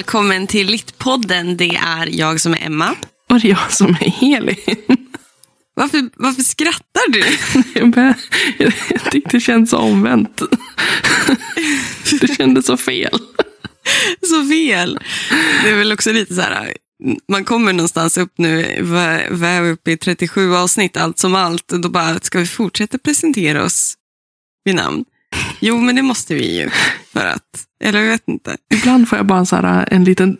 välkommen till Littpodden. Det är jag som är Emma. Och det är jag som är Elin. Varför, varför skrattar du? Jag, tyckte det kändes så omvänt. Det kändes så fel. Så fel. Det är väl också lite så här, man kommer någonstans upp nu, vi är uppe i 37 avsnitt, allt som allt. Och då bara, ska vi fortsätta presentera oss vid namn? Jo, men det måste vi ju. För att, eller jag vet inte. Ibland får jag bara en, så här, en liten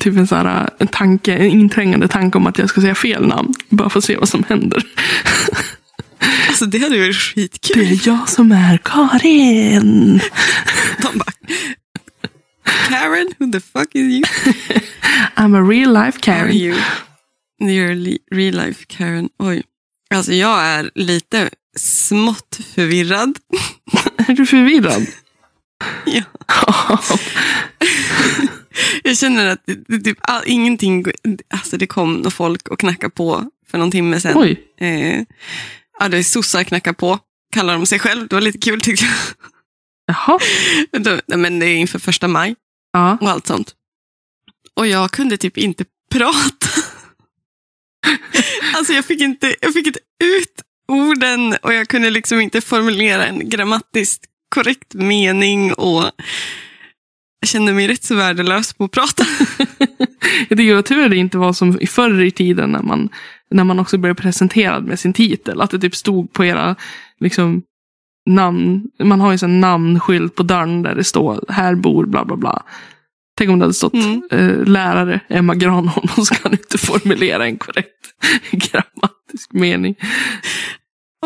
typ en, så här, en tanke, en inträngande tanke om att jag ska säga fel namn. Bara för att se vad som händer. Alltså det hade varit skitkul. Det är jag som är Karin. De bara, Karen, who the fuck is you? I'm a real life Are Karen. you? You're li- real life Karen. Oj. Alltså jag är lite smått förvirrad. Är du förvirrad? Ja. Jag känner att det, det, typ, all, ingenting, alltså det kom folk och knackade på för någon timme sedan. Oj. Eh, ja, det är sossar knackar på, kallar de sig själv. Det var lite kul tyckte jag. Jaha. Men då- Men det är inför första maj Ja. och allt sånt. Och jag kunde typ inte prata. Alltså jag fick inte, jag fick inte ut orden och jag kunde liksom inte formulera en grammatiskt korrekt mening och jag kände mig rätt så värdelös på att prata. Jag tycker det var tur att det inte var som i förr i tiden när man, när man också blev presenterad med sin titel. Att det typ stod på era liksom, namn. Man har ju en namnskylt på dörren där det står här bor bla bla bla. Tänk om det hade stått Mm. eh, lärare Emma Granholm och så kan inte formulera en korrekt grammatisk mening.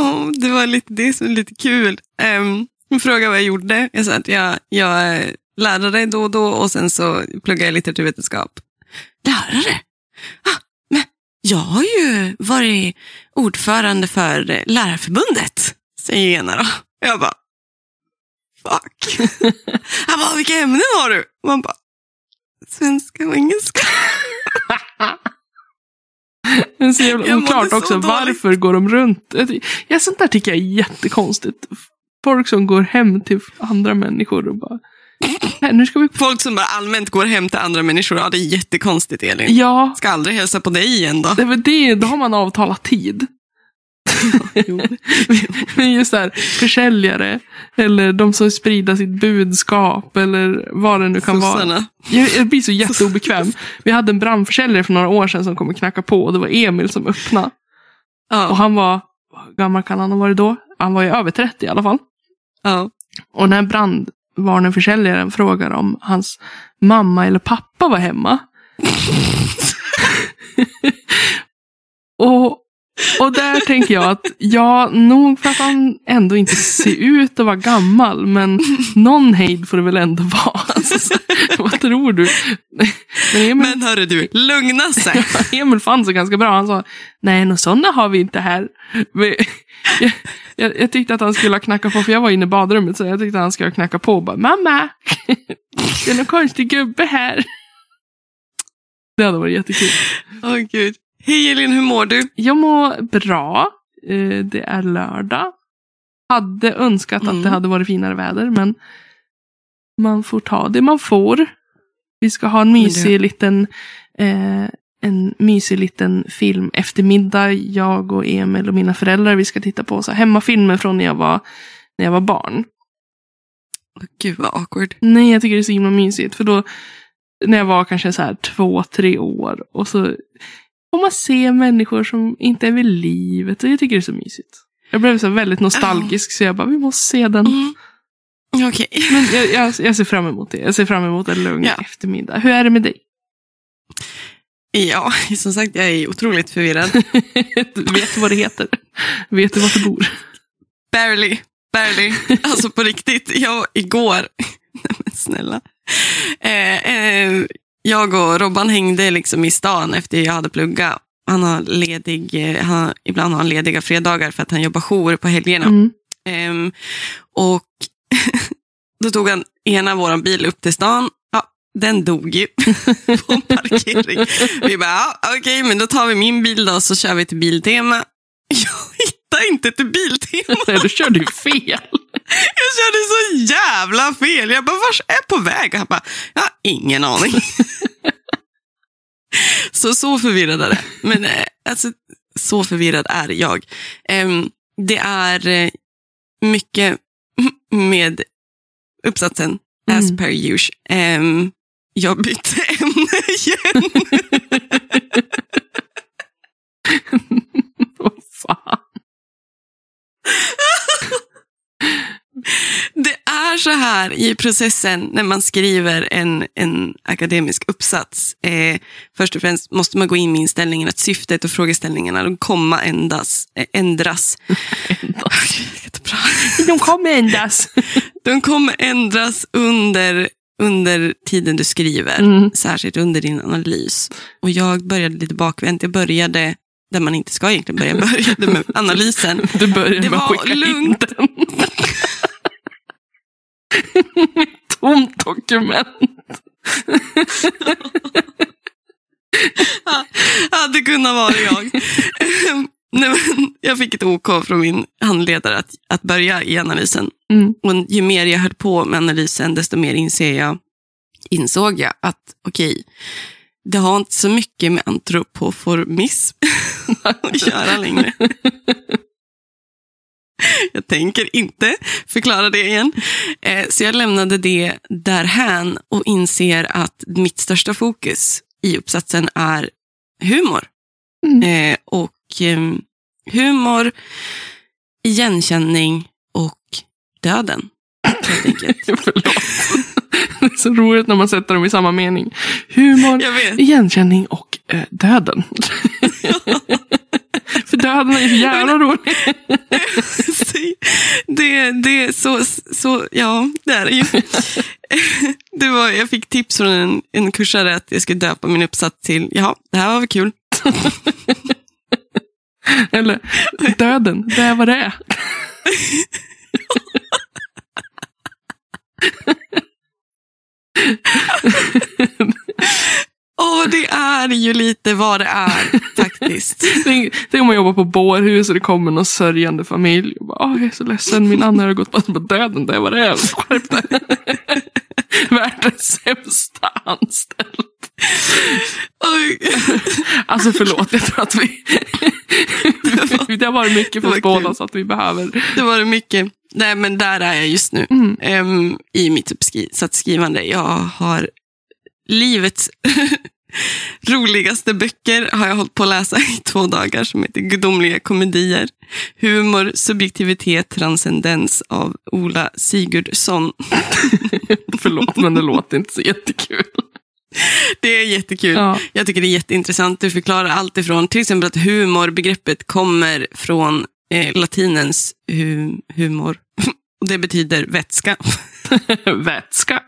Oh, det var lite det som är lite kul. Um, hon frågade vad jag gjorde. Jag sa att jag, jag är lärare då och då och sen så pluggar jag litteraturvetenskap. Lärare? Ah, men jag har ju varit ordförande för Lärarförbundet, säger ena då. Jag bara, fuck. Han bara, vilka ämnen har du? Man bara, svenska och engelska. Det är så jävla oklart så också. Varför går de runt? Ja, sånt där tycker jag är jättekonstigt. Folk som går hem till andra människor och bara... "Nej, Nu ska vi... Folk som bara allmänt går hem till andra människor, ja det är jättekonstigt Elin. Ja, Ska aldrig hälsa på dig igen då. det är det. Då har man avtalat tid. Men just där, försäljare. Eller de som sprider sitt budskap. Eller vad det nu kan vara. Sossarna. Jag, jag blir så jätteobekväm. Vi hade en brandförsäljare för några år sedan som kom och knackade på. Och det var Emil som öppnade. Och Ja. han var, hur gammal kan han ha varit då? Han var ju över 30 i alla fall. Ja. Och när brandvarnarförsäljaren frågar om hans mamma eller pappa var hemma. och, och där tänker jag att ja, nog för att han ändå inte ser ut att vara gammal, men någon hejd får det väl ändå vara. Vad tror du? Men Emil, Men hörru du, lugna sig. Emil fann sig ganska bra. Han sa, nej, några sådana har vi inte här. Jag, jag, jag tyckte att han skulle ha knackat på, för jag var inne i badrummet, så jag tyckte att han skulle ha knackat på och bara, mamma! Det är någon konstig gubbe här. Det hade varit jättekul. Åh gud. Hej Elin, hur mår du? Jag mår bra. Eh, Det är lördag. Hade önskat att Mm. det hade varit finare väder, men man får ta det man får. Vi ska ha en mysig liten eh, en mysig liten film eftermiddag. Jag och Emil och mina föräldrar. Vi ska titta på så hemmafilmer från när jag var, när jag var barn. Gud vad awkward. Nej, jag tycker det är så himla mysigt. För då, när jag var kanske så här två, tre år. Och så får man se människor som inte är vid livet. Och jag tycker det är så mysigt. Jag blev så väldigt nostalgisk. Så jag bara, vi måste se den. Mm. Okej. Men jag, jag, jag ser fram emot det. Jag ser fram emot en lugn Ja. eftermiddag. Hur är det med dig? Ja, som sagt jag är otroligt förvirrad. Vet du vad det heter? Vet du var du bor? Barely. Barely. Alltså på riktigt. Jag igår. Nej men snälla. Eh, eh, jag och Robban hängde liksom i stan efter jag hade pluggat. Han har ledig, eh, han, ibland har han lediga fredagar för att han jobbar jour på helgerna. Mm. Ehm, och då tog han ena våran bil upp till stan. Ja, den dog ju på en parkering. Vi bara, ja, okej, men då tar vi min bil då och så kör vi till Biltema. Jag hittade inte till Biltema. Nej, du körde ju fel. Jag körde så jävla fel. Jag bara, vars är på väg? Och han bara, jag har ingen aning. så så förvirrad är det. Men eh, alltså, så förvirrad är jag. Em, det är eh, mycket med uppsatsen, as Mm. per usual. Em, jag bytte ämne igen. Vad fan. Det är så här i processen när man skriver en, en akademisk uppsats. Eh, först och främst måste man gå in med inställningen att syftet och frågeställningarna de kommer ändras. Eh, ändras. De kommer ändras. De kommer ändras under, under tiden du skriver. Mm. Särskilt under din analys. Och jag började lite bakvänt. Jag började där man inte ska egentligen börja. Började med analysen. Du började Det med att var skicka lugnt. in den. Tomt dokument. hade kunnat vara jag. Nej, men jag fick ett OK från min handledare att, att börja i analysen. Mm. Och ju mer jag höll på med analysen, desto mer inser jag, insåg jag att okej, det har inte så mycket med antropoformism att göra längre. Jag tänker inte förklara det igen. Eh, Så jag lämnade det därhän och inser att mitt största fokus i uppsatsen är humor. Mm. Eh, och eh, humor, igenkänning och döden. Helt enkelt. Förlåt. Det är så roligt när man sätter dem i samma mening. Humor, igenkänning och eh, döden. För döden är så jävla rolig. det, det är så, så, ja, det är det ju. Det var, jag fick tips från en, en kursare att jag skulle döpa min uppsats till, ja, det här var väl kul. Eller döden, det är vad det är. Åh, det är ju lite vad det är faktiskt. Tänk, tänk om man jobbar på bårhus och det kommer någon sörjande familj. Och bara, Åh, jag är så ledsen, min anhörig har gått bort på döden. Det vad det är. Skärp dig. Världens sämsta anställd. Oj. Alltså förlåt, jag tror att vi... det har varit mycket för oss var båda så att vi behöver... Det var det mycket. Nej, men där är jag just nu. Mm. Em, I mitt uppsatsskrivande. Jag har livets roligaste böcker har jag hållit på att läsa i två dagar som heter Gudomliga komedier. Humor, subjektivitet, transcendens av Ola Sigurdsson. Förlåt, men det låter inte så jättekul. Det är jättekul. Ja. Jag tycker det är jätteintressant. Du förklarar allt ifrån till exempel att humorbegreppet kommer från eh, latinens hu humor. Och det betyder vätska. Vätska.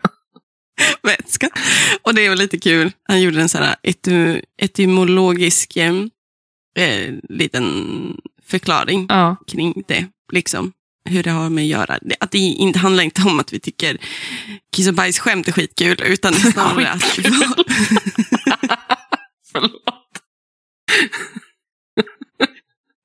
vätska. Och det var lite kul. Han gjorde en sån här ety etymologisk eh, eh, liten förklaring Ja. kring det. Liksom. Hur det har med att göra. Det- Att det inte handlar inte om att vi tycker kiss och bajsskämt är skitkul. Utan snarare att... Förlåt.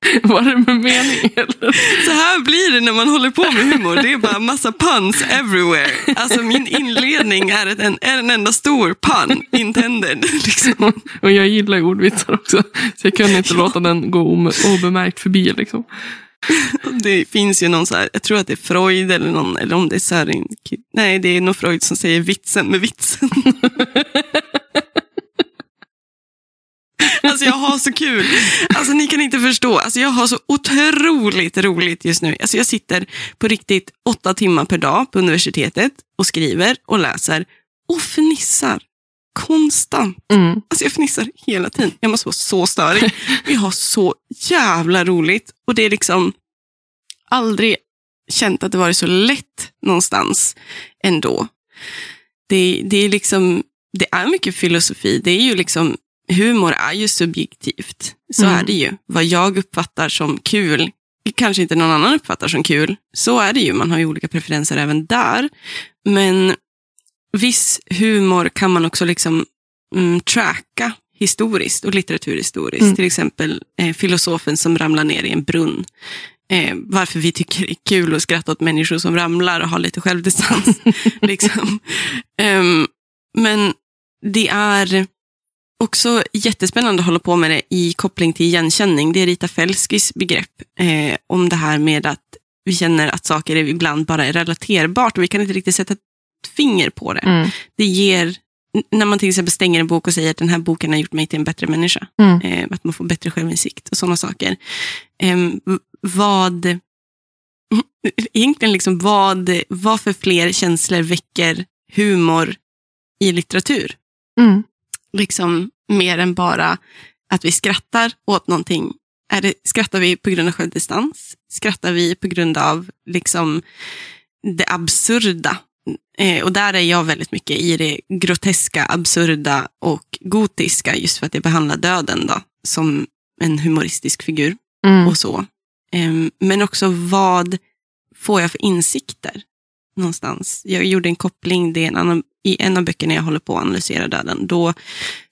Var det med mening eller? Så här blir det när man håller på med humor. Det är bara massa puns everywhere. Alltså min inledning är, ett, en, är en enda stor pun intended. Liksom. Och jag gillar ordvitsar också. Så jag kunde inte låta den gå obemärkt förbi liksom. Det finns ju någon så här, jag tror att det är Freud eller någon, eller om det är Sören. Nej, det är nog Freud som säger vitsen med vitsen. Alltså jag har så kul. Alltså ni kan inte förstå. Alltså jag har så otroligt roligt just nu. Alltså jag sitter på riktigt åtta timmar per dag på universitetet och skriver och läser och fnissar konstant. Mm. Alltså jag fnissar hela tiden. Jag måste vara så störig. Vi har så jävla roligt. Och det är liksom aldrig känt att det varit så lätt någonstans ändå. Det, det är liksom, det är mycket filosofi. Det är ju liksom, humor är ju subjektivt. Så Mm. är det ju. Vad jag uppfattar som kul, kanske inte någon annan uppfattar som kul. Så är det ju. Man har ju olika preferenser även där. Men viss humor kan man också liksom mm, tracka historiskt och litteraturhistoriskt. Mm. Till exempel eh, filosofen som ramlar ner i en brunn. eh, varför vi tycker det är kul att skratta åt människor som ramlar och har lite självdistans. liksom. Ehm, men det är också jättespännande att hålla på med det i koppling till igenkänning. Det är Rita Felskis begrepp eh, om det här med att vi känner att saker ibland bara är relaterbart och vi kan inte riktigt sätta ett finger på det. Mm. Det ger, när man till exempel stänger en bok och säger att den här boken har gjort mig till en bättre människa. Mm. Eh, att man får bättre självinsikt och sådana saker. Eh, vad, egentligen liksom vad, vad för fler känslor väcker humor i litteratur? Mm. Liksom mer än bara att vi skrattar åt någonting. Är det, skrattar vi på grund av självdistans? Skrattar vi på grund av liksom det absurda? Eh, och där är jag väldigt mycket i det groteska, absurda och gotiska, just för att det behandlar döden då, som en humoristisk figur Mm. och så. Em, men också vad får jag för insikter någonstans? Jag gjorde en koppling, det är en annan, i en av böckerna jag håller på att analysera döden, då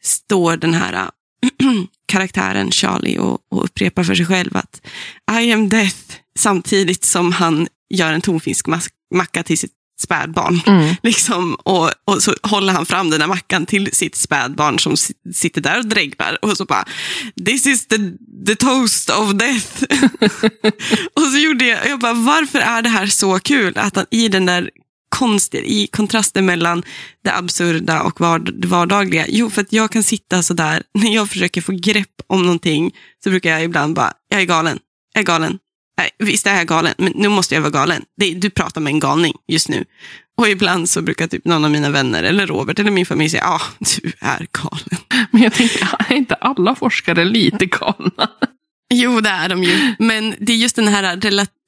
står den här karaktären Charlie och, och upprepar för sig själv att I am death, samtidigt som han gör en tonfiskmacka till sitt spädbarn. Mm. Liksom, och, och så håller han fram den här mackan till sitt spädbarn som si- sitter där och dreglar. Och så bara, this is the, the toast of death. och så gjorde jag, jag bara, varför är det här så kul? Att han i den där konstiga, i kontrasten mellan det absurda och vard, det vardagliga. Jo, för att jag kan sitta så där, när jag försöker få grepp om någonting, så brukar jag ibland bara, jag är galen, jag är galen. Nej, visst är jag galen, men nu måste jag vara galen. Det, du pratar med en galning just nu. Och ibland så brukar typ någon av mina vänner, eller Robert, eller min familj säga, ja, ah, du är galen. Men jag tänker, är inte alla forskare lite galna? Jo, det är de ju. Men det är just den här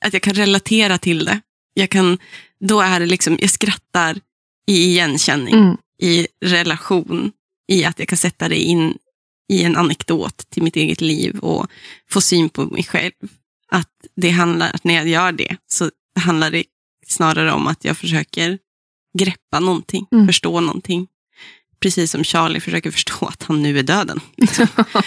att jag kan relatera till det. Jag kan, då är det liksom, jag skrattar i igenkänning, Mm. i relation, i att jag kan sätta det in i en anekdot till mitt eget liv och få syn på mig själv. Att det handlar, att när jag gör det så handlar det snarare om att jag försöker greppa någonting, Mm. förstå någonting. Precis som Charlie försöker förstå att han nu är döden. Liksom.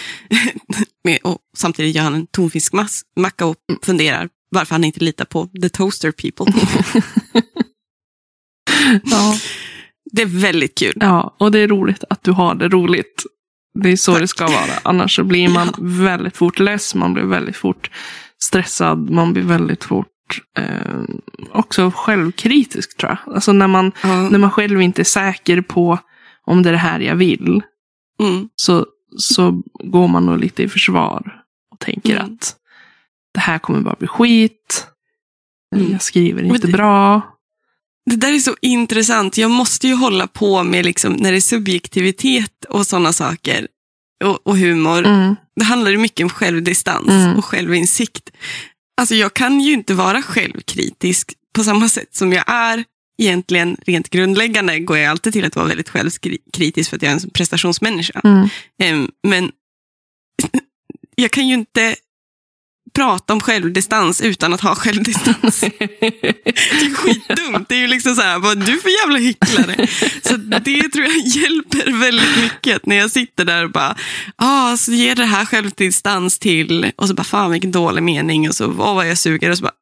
Och samtidigt gör han en tonfiskmacka och funderar varför han inte litar på the toaster people. Ja. Det är väldigt kul. ja, och det är roligt att du har det roligt. Det är så Tack. det ska vara. Annars så blir man väldigt fort less, man blir väldigt fort stressad, man blir väldigt fort eh, också självkritisk tror jag. Alltså när man, Ja. när man själv inte är säker på om det är det här jag vill, Mm. så, så går man nog lite i försvar och tänker Mm. att det här kommer bara bli skit. Mm. Jag skriver inte det- bra. Det där är så intressant. Jag måste ju hålla på med liksom, när det är subjektivitet och sådana saker. Och, och humor. Mm. Det handlar ju mycket om självdistans Mm. och självinsikt. Alltså jag kan ju inte vara självkritisk på samma sätt som jag är egentligen rent grundläggande går jag alltid till att vara väldigt självkritisk för att jag är en prestationsmänniska. Mm. Men jag kan ju inte prata om självdistans utan att ha självdistans. Det är skitdumt. Det är ju liksom så här, vad du för jävla hycklare? Så det tror jag hjälper väldigt mycket. När jag sitter där och bara, ah, så ger det här självdistans till, och så bara, fan vilken dålig mening, och så, åh vad jag suger, och så bara,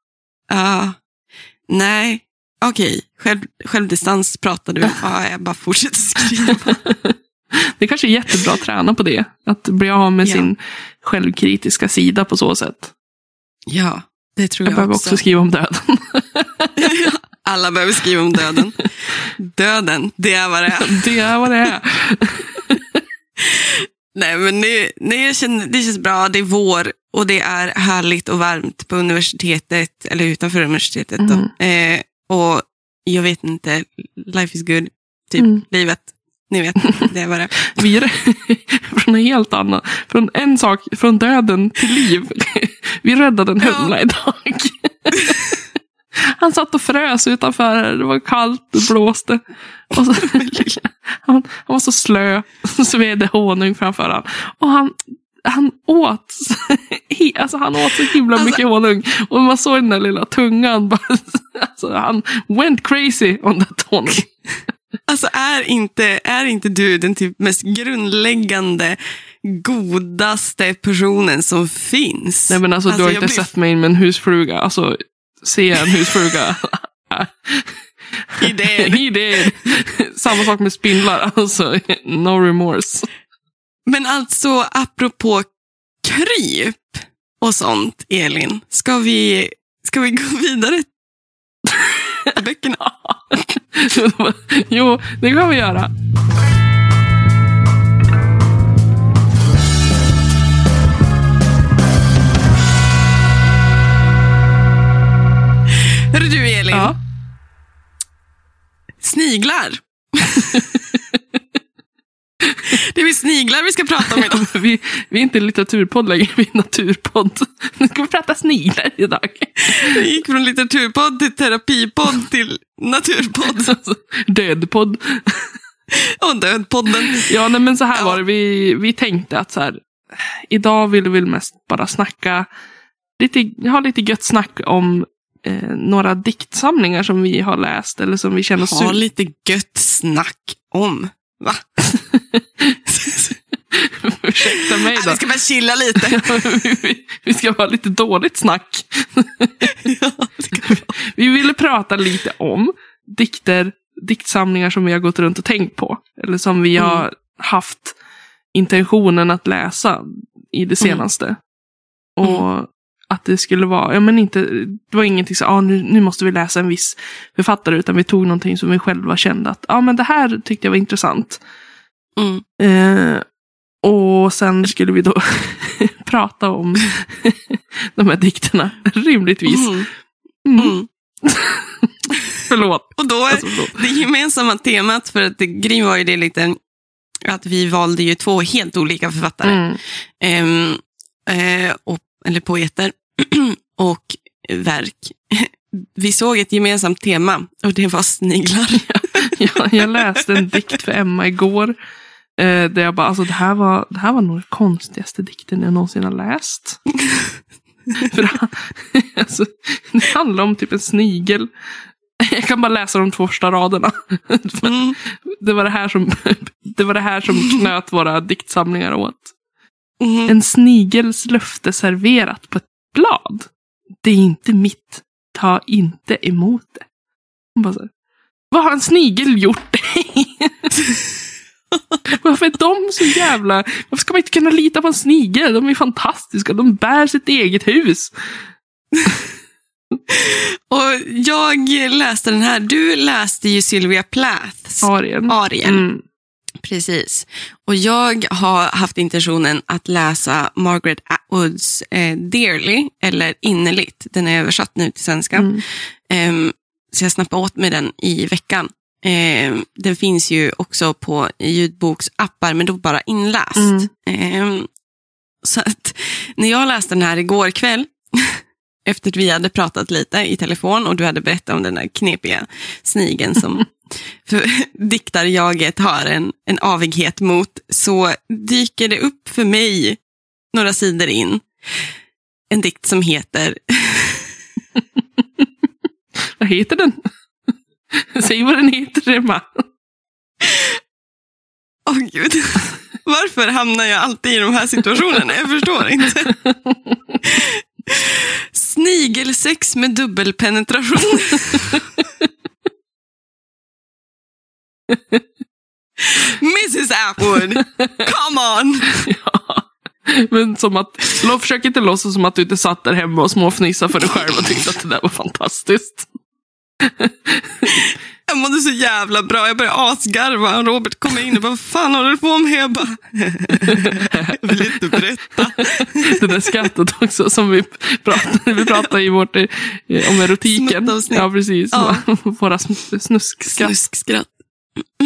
ah, nej, okej, Själv, självdistans pratar du, ah, jag bara fortsätter skriva. Det kanske är jättebra att träna på det. Att bli av med Ja. sin självkritiska sida på så sätt. Ja, det tror Jag jag, behöver också skriva om döden. Alla behöver skriva om döden. Döden, det är vad det är. Det är vad det är. Nej, men nej, jag känner, det känns bra. Det är vår och det är härligt och varmt på universitetet, eller utanför universitetet. Då. Eh, och jag vet inte, life is good, typ Mm. livet. Ni vet, det vad det. Vi från en helt annan. Från en sak, från döden till liv. Vi räddade en Ja. humla idag. Han satt och frös utanför. Det var kallt, det blåste. Och så, han, han var så slö. Så vi hade honung framför honom. Och han, han åt. Alltså han åt så himla Alltså- mycket honung. Och man såg den där lilla tungan. Bara, alltså han went crazy on that honung. Alltså är inte, är inte du den typ mest grundläggande godaste personen som finns. Nej men alltså, du har inte blir- sett mig med en husfruga. Alltså, se en husfruga. Idéer. Idéer. Samma sak med spindlar. Alltså, no remorse. Men alltså, apropå kryp och sånt, Elin. Ska vi, ska vi gå vidare till böckerna? jo, det kan vi göra. Hörru du, Elin. Ja. Sniglar. det är väl sniglar vi ska prata om idag. vi, vi är inte litteraturpodd längre, vi är naturpodd. Nu ska vi prata sniglar idag. Vi gick från litteraturpodd till terapipodd till naturpodd Alltså, Dödpodd. och dödpodden. Ja, nej, men så här Ja. var det. Vi, vi tänkte att så här, idag vill vi mest bara snacka, lite, ha lite gött snack om eh, några diktsamlingar som vi har läst eller som vi känner oss Ha lite gött snack om. Va? Ursäkta mig då. vi ska bara chilla lite. Vi- ska ha lite dåligt snack. Ja, vi ville prata lite om dikter, diktsamlingar som vi har gått runt och tänkt på. Eller som vi Mm. har haft intentionen att läsa i det Mm. senaste. Och att det skulle vara, ja men inte, det var ingenting så, ah, nu, nu måste vi läsa en viss författare, utan vi tog någonting som vi själva kände att, ja ah, men det här tyckte jag var intressant. Mm. Eh, och sen skulle vi då prata om de här dikterna, rimligtvis. Mm. Mm. Mm. Förlåt. Och då Alltså, förlåt. det gemensamma temat, för att det, grejen var ju det lite, att vi valde ju två helt olika författare. Ehm, eh, och, eller poeter och verk. Vi såg ett gemensamt tema och det var sniglar. Jag, jag läste en dikt för Emma igår. Eh, där jag bara, alltså det här var, det här var nog den konstigaste dikten jag någonsin har läst. för det, alltså, det handlar om typ en snigel. Jag kan bara läsa de två första raderna. Mm. Det var det här som, det var det här som knöt våra diktsamlingar åt. Mm. En snigels löfte serverat på ett blad. Det är inte mitt. Ta inte emot det. Hon bara så här, Vad har en snigel gjort dig? Varför är de så jävla... Varför ska man inte kunna lita på en snigel? De är fantastiska. De bär sitt eget hus. Och jag läste den här. Du läste ju Sylvia Plaths Arien. Arien. Mm. Precis. Och jag har haft intentionen att läsa Margaret Atwoods eh, Dearly, eller Innerligt. Den är översatt nu till svenska. Mm. Ehm, så jag snappade åt mig den i veckan. Ehm, den finns ju också på ljudboksappar, men då bara inläst. Mm. Ehm, så att när jag läste den här igår kväll, efter att vi hade pratat lite i telefon och du hade berättat om den där knepiga snigen som för diktarjaget har en, en avighet mot, så dyker det upp för mig några sidor in en dikt som heter Vad heter den? Säg vad den heter, Emma. Åh gud, varför hamnar jag alltid i de här situationerna? Jag förstår inte. Snigelsex med dubbelpenetration. Mrs Atwood, come on! Ja. Men som att, försök inte låtsas som att du inte satt där hemma och småfnissade för dig själv och tyckte att det där var fantastiskt. Jag mådde så jävla bra, jag började asgarva. Robert kom in och bara, vad fan håller du på med? Jag bara, jag vill inte berätta. Det där skrattet också som vi pratade, vi pratade i vårt, eh, om erotiken. Ja, precis. Ja. Våra sn- snuskskratt. Snuskskratt.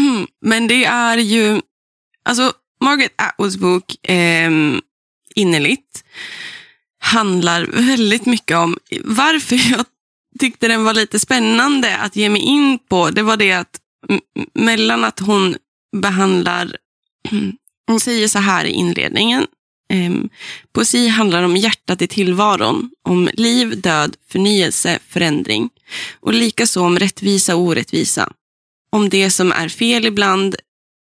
Men det är ju, alltså Margaret Atwoods bok eh, Innerligt handlar väldigt mycket om varför jag tyckte den var lite spännande att ge mig in på. Det var det att mellan att hon behandlar, hon säger så här i inledningen. Ehm, poesi handlar om hjärtat i tillvaron, om liv, död, förnyelse, förändring och likaså om rättvisa och orättvisa. Om det som är fel ibland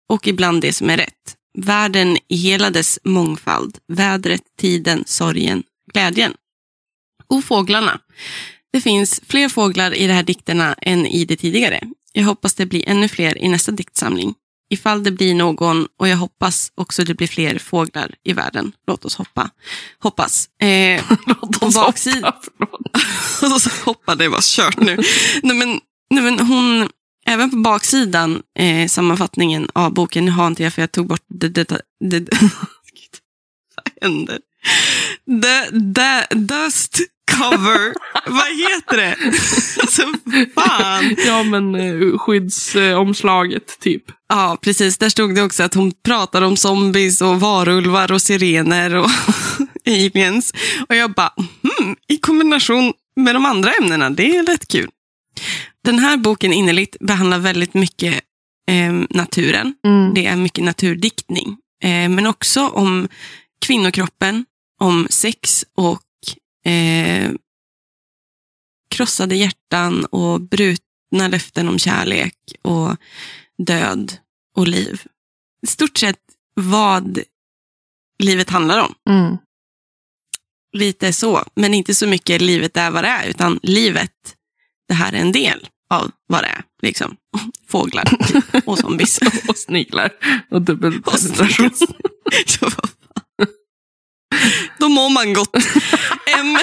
och ibland det som är rätt. världen i hela dess mångfald, vädret, tiden, sorgen, glädjen. Och fåglarna. Det finns fler fåglar i de här dikterna än i det tidigare. Jag hoppas det blir ännu fler i nästa diktsamling. Ifall det blir någon, och jag hoppas också det blir fler fåglar i världen. Låt oss hoppa. Hoppas. Eh, Låt oss baksidan- hoppa. Och så hoppa, det var kört nu. nej, men, nej, men hon, även på baksidan, eh, sammanfattningen av boken, nu har inte jag för jag tog bort det, det, det, det, vad händer? The, the, dust cover, vad heter det? alltså, fan. Ja, men eh, skyddsomslaget typ. Ja, precis. Där stod det också att hon pratade om zombies och varulvar och sirener och aliens. Och jag bara, hmm, i kombination med de andra ämnena, det är rätt kul. Den här boken innerligt behandlar väldigt mycket eh, naturen. Mm. Det är mycket naturdiktning. Eh, men också om kvinnokroppen, om sex och eh, krossade hjärtan och brutna löften om kärlek och död och liv. I stort sett vad livet handlar om. Mm. Lite så, men inte så mycket livet är vad det är, utan livet, det här är en del av vad det är. Liksom. Fåglar och zombies. Och sniglar. Och dubbelpenetration. Då mår man gott. Em,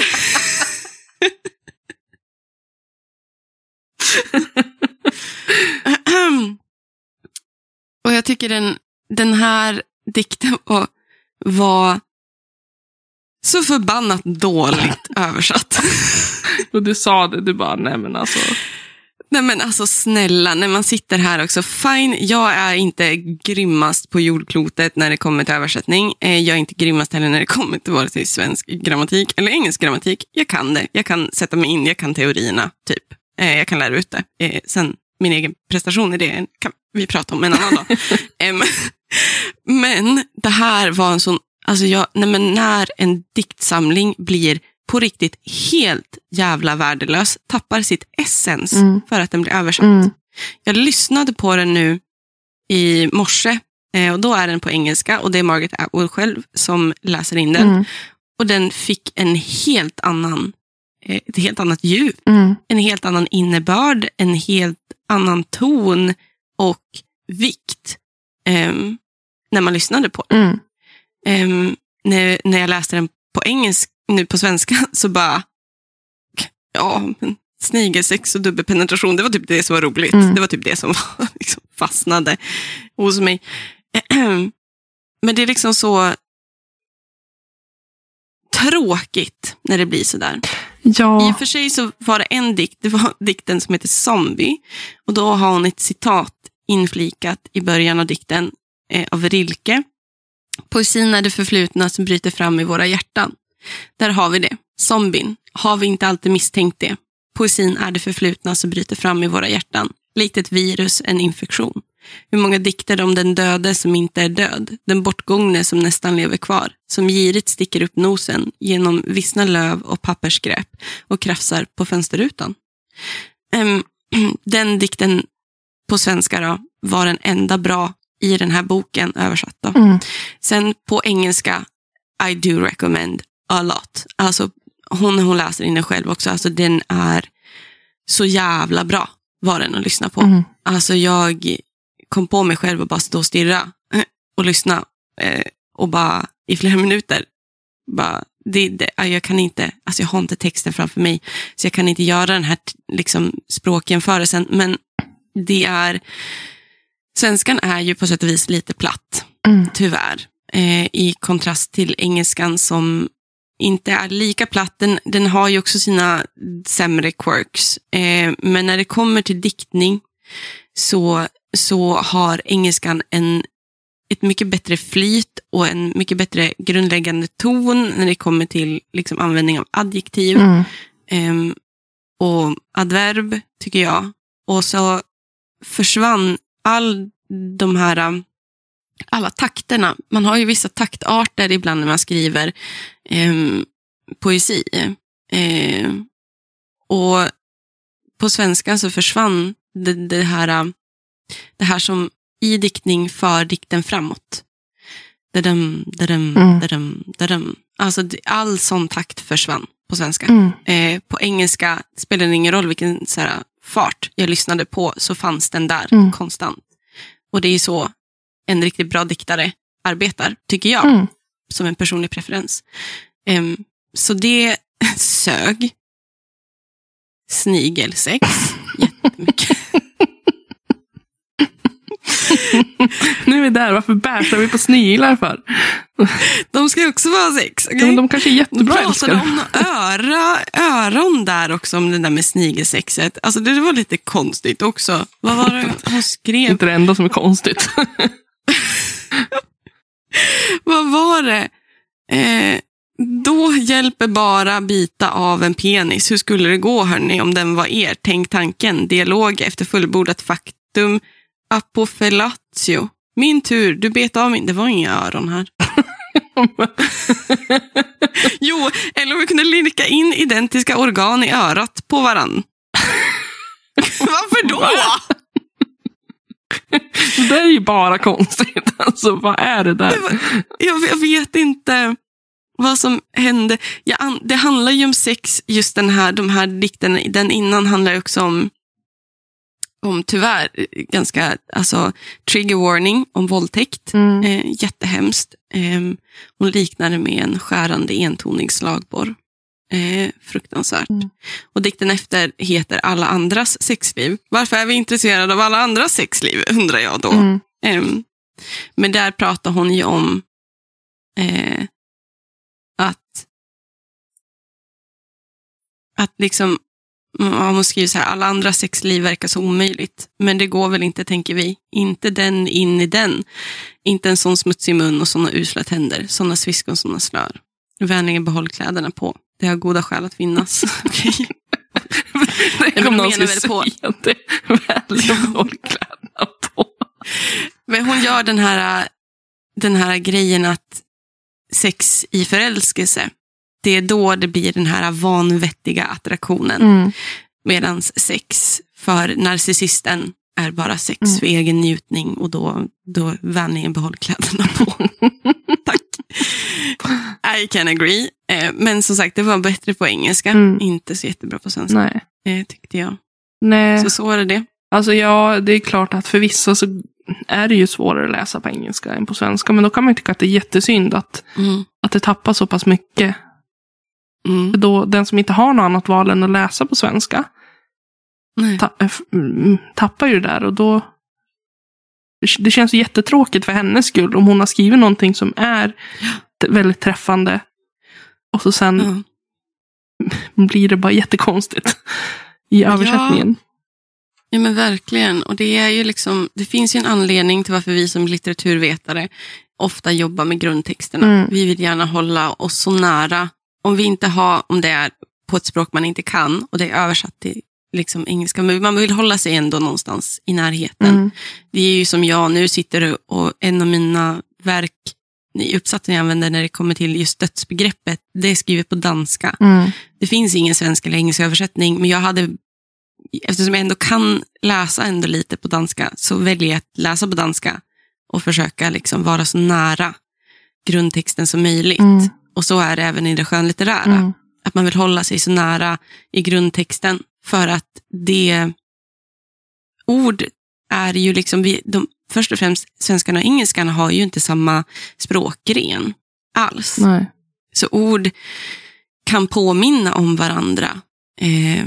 Och jag tycker den, den här dikten var, var så förbannat dåligt översatt. Och du sa det, du bara, nej men alltså. Nej men alltså snälla, när man sitter här också. Fine, jag är inte grymmast på jordklotet när det kommer till översättning. Eh, Jag är inte grymmast heller när det kommer till vare sig svensk grammatik eller engelsk grammatik. Jag kan det, jag kan sätta mig in, jag kan teorierna, typ. Eh, Jag kan lära ut det. Eh, Sen min egen prestation i det kan vi prata om en annan dag. Men det här var en sån, alltså jag, nej men när en diktsamling blir på riktigt helt jävla värdelös, tappar sitt essens Mm. för att den blir översatt. Mm. Jag lyssnade på den nu i morse eh, och då är den på engelska och det är Margaret Atwood själv som läser in den. Mm. Och den fick en helt annan, eh, ett helt annat djup, Mm. en helt annan innebörd, en helt annan ton och vikt ehm, när man lyssnade på den. Ehm, när, när jag läste den på engelska, nu på svenska, så bara, ja, men snigelsex och dubbelpenetration, det var typ det som var roligt. Mm. Det var typ det som var, liksom, fastnade hos mig. Men det är liksom så tråkigt när det blir sådär. I Ja. och för sig så var det en dikt, det var dikten som heter Zombie. Och då har hon ett citat inflikat i början av dikten eh, av Rilke. Poesin är det förflutna som bryter fram i våra hjärtan. Där har vi det. Zombien. Har vi inte alltid misstänkt det? Poesin är det förflutna som bryter fram i våra hjärtan. Likt ett virus, en infektion. Hur många dikter om den döde som inte är död, den bortgångne som nästan lever kvar, som girigt sticker upp nosen genom vissna löv och pappersskräp och krafsar på fönsterrutan. Ehm, den dikten på svenska då, var den enda bra i den här boken översatt. Då. Mm. Sen på engelska, I do recommend a lot. Alltså, hon, hon läser in den själv också. Alltså, den är så jävla bra var den att lyssna på. Mm. Alltså jag kom på mig själv och bara stå och stirra och lyssna. Eh, och bara i flera minuter. Bara, det, det, ja, jag kan inte, alltså jag har inte texten framför mig. Så jag kan inte göra den här liksom, språkjämförelsen. Men det är, svenskan är ju på sätt och vis lite platt Mm. tyvärr. Eh, I kontrast till engelskan som inte är lika platt. Den, den har ju också sina sämre quirks. Eh, men när det kommer till diktning så, så har engelskan en, ett mycket bättre flyt och en mycket bättre grundläggande ton när det kommer till liksom, användning av adjektiv Mm. ehm, och adverb, tycker jag. Och så försvann all de här, alla takterna. Man har ju vissa taktarter ibland när man skriver ehm, poesi. Ehm, och på svenska så försvann det, det, här, det här som i diktning för dikten framåt. dadum, dadum, Mm. dadum, dadum. Alltså all sån takt försvann på svenska. Mm. Eh, på engelska spelade det ingen roll vilken så här, fart jag lyssnade på så fanns den där Mm. konstant. Och det är ju så en riktigt bra diktare arbetar, tycker jag, Mm. som en personlig preferens. Em, så det sög. Snigelsex, jättemycket. Nu är vi där, varför bärsar vi på sniglar för? De ska ju också vara sex. Ja, men de kanske är jättebra pratade älskare. om öra, öron där också, om det där med snigelsexet. Alltså det var lite konstigt också. Vad var det hon skrev? Inte det enda som är konstigt. Vad var det? Eh, då hjälper bara bita av en penis. Hur skulle det gå hörni om den var er? Tänk tanken. Dialog efter fullbordat faktum. Apofellatio. Min tur, du bet av min. Det var inga öron här. Jo, eller om vi kunde linka in identiska organ i örat på varann. Varför då? Va? Det är ju bara konstigt. Alltså, vad är det där? Jag, jag vet inte vad som hände. An- det handlar ju om sex, just den här, de här dikterna. Den innan handlar ju också om, om tyvärr, ganska, alltså trigger warning om våldtäkt. Mm. Eh, jättehemskt. Eh, hon liknar det med en skärande entonig slagborr. Eh, fruktansvärt. Mm. Och dikten efter heter Alla andras sexliv. Varför är vi intresserade av alla andras sexliv, undrar jag då. Mm. Ehm, men där pratar hon ju om eh, att, att liksom, ja, hon skriver så här, alla andra sexliv verkar så omöjligt. Men det går väl inte, tänker vi. Inte den in i den. Inte en sån smutsig mun och såna usla tänder. Såna sviskon, såna slör. Vänligen behåll kläderna på. Det har goda skäl att finnas. Okej. Men kom de någon väl på- säger att det kläderna på. Men hon gör den här, den här grejen att sex i förälskelse, det är då det blir den här vanvettiga attraktionen. Mm. Medan sex för narcissisten är bara sex Mm. för egen njutning och då, då vänligen behåll kläderna på. I can agree. Eh, Men som sagt, det var bättre på engelska. Mm. Inte så jättebra på svenska, Nej. eh, tyckte jag. Nej. Så så är det det. Alltså ja, det är klart att för vissa så är det ju svårare att läsa på engelska än på svenska. Men då kan man ju tycka att det är jättesynd att, Mm. att det tappar så pass mycket. Mm. För då, den som inte har något annat val än att läsa på svenska ta, f- mm, tappar ju det där. Och då, det- känns ju jättetråkigt för hennes skull om hon har skrivit någonting som är väldigt träffande. Och så sen Ja. blir det bara jättekonstigt i översättningen. Ja men verkligen. Och det är ju liksom, det finns ju en anledning till varför vi som litteraturvetare ofta jobbar med grundtexterna. Mm. Vi vill gärna hålla oss så nära, om vi inte har, om det är på ett språk man inte kan och det är översatt till liksom engelska, men man vill hålla sig ändå någonstans i närheten. Mm. Det är ju som jag nu sitter och en av mina verk i uppsatsen jag använder när det kommer till just dödsbegreppet, det är skrivet på danska. Mm. Det finns ingen svensk eller engelsk översättning, men jag hade, eftersom jag ändå kan läsa ändå lite på danska, så väljer jag att läsa på danska och försöka liksom vara så nära grundtexten som möjligt. Mm. Och så är det även i det skönlitterära. Mm. Att man vill hålla sig så nära i grundtexten för att det ord är ju liksom, vi, de, först och främst svenskarna och engelskarna har ju inte samma språkgren alls. Nej. Så ord kan påminna om varandra. Eh,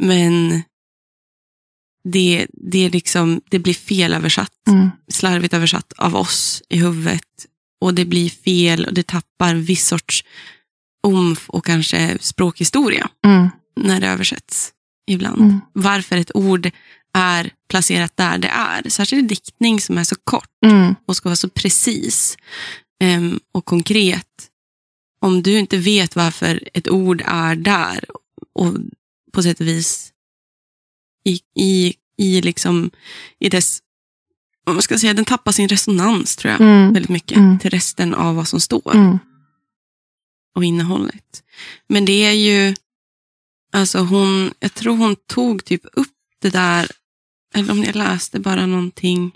men det, det, liksom, det blir fel översatt, Mm. slarvigt översatt av oss i huvudet. Och det blir fel och det tappar viss sorts omf och kanske språkhistoria Mm. När det översätts ibland. Mm. Varför ett ord är placerat där det är. Särskilt diktning som är så kort Mm. och ska vara så precis em, och konkret. Om du inte vet varför ett ord är där och på sätt och vis i, i, i, liksom, i dess, vad man ska säga, den tappar sin resonans tror jag Mm. väldigt mycket Mm. till resten av vad som står Mm. och innehållet. Men det är ju, alltså hon, jag tror hon tog typ upp det där, eller om jag läste bara någonting.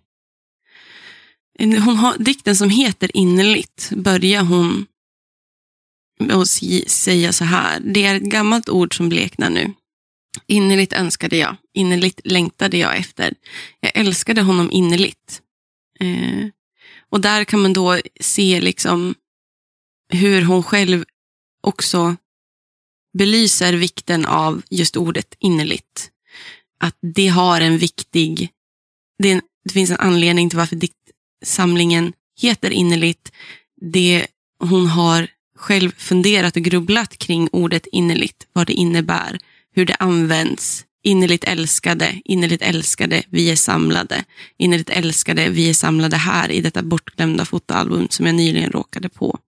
hon har, dikten som heter Innerligt börjar hon med att säga så här. Det är ett gammalt ord som bleknar nu. Innerligt önskade jag, innerligt längtade jag efter. Jag älskade honom innerligt. Eh, och där kan man då se liksom hur hon själv också belyser vikten av just ordet innerligt. Att det har en viktig, det, en, det finns en anledning till varför diktsamlingen heter innerligt. Det, hon har själv funderat och grubblat kring ordet innerligt, vad det innebär, hur det används. Innerligt älskade, innerligt älskade, vi är samlade. Innerligt älskade, vi är samlade här i detta bortglömda fotoalbum som jag nyligen råkade på.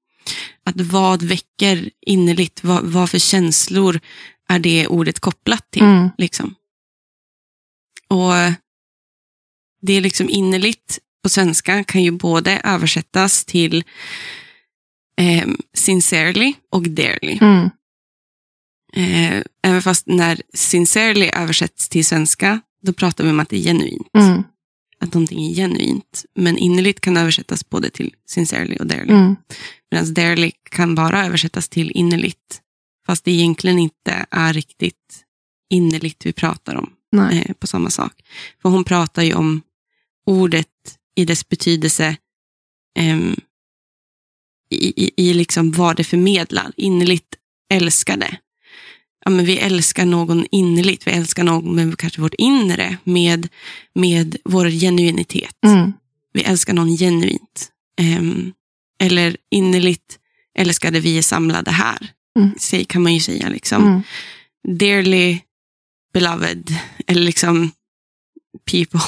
Att vad väcker innerligt, vad, vad för känslor är det ordet kopplat till? Mm. Liksom. Och det är liksom innerligt på svenska kan ju både översättas till eh, sincerely och dearly. Mm. Eh, även fast när sincerely översätts till svenska, då pratar vi om att det är genuint. Mm. Att någonting är genuint. Men innerligt kan översättas både till sincerely och dearly. Mm. Medan dearly kan bara översättas till innerligt. Fast det egentligen inte är riktigt innerligt vi pratar om eh, på samma sak. För hon pratar ju om ordet i dess betydelse ehm, i, i, i liksom vad det förmedlar. Innerligt älskade. Ja, men vi älskar någon innerligt. Vi älskar någon med kanske vårt inre, med, med vår genuinitet. Mm. Vi älskar någon genuint. Ehm, eller innerligt älskade vi är samlade här. Mm. Säg, kan man ju säga. liksom Mm. dearly beloved, eller liksom people,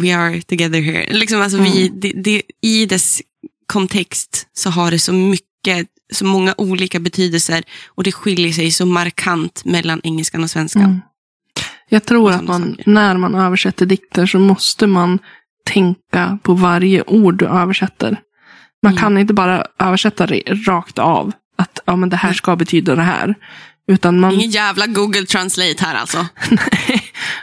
we are together here. Liksom alltså vi, Mm. det, det, I dess kontext så har det så mycket, så många olika betydelser och det skiljer sig så markant mellan engelskan och svenskan. Mm. Jag tror att man, saker. när man översätter dikter så måste man tänka på varje ord du översätter. Man Mm. kan inte bara översätta det rakt av. Att ja, men det här ska betyda det här. Utan man, Ingen jävla Google Translate här alltså.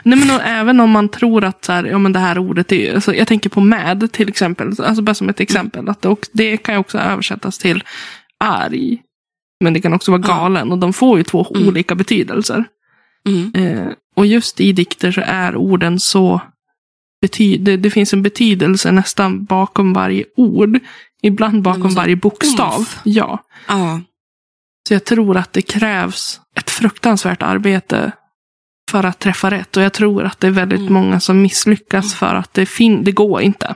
Nej, men även om man tror att så här, ja, men det här ordet är... Alltså, jag tänker på med till exempel. Alltså bara som ett exempel. Att det, och, det kan ju också översättas till arg. Men det kan också vara galen. Och de får ju två Mm. olika betydelser. Mm. Eh, och just i dikter så är orden så... Bety det, det finns en betydelse nästan bakom varje ord. Ibland bakom varje bokstav. umf. Ja. Ja, Så jag tror att det krävs ett fruktansvärt arbete för att träffa rätt. Och jag tror att det är väldigt Mm. många som misslyckas för att det, fin- det går inte.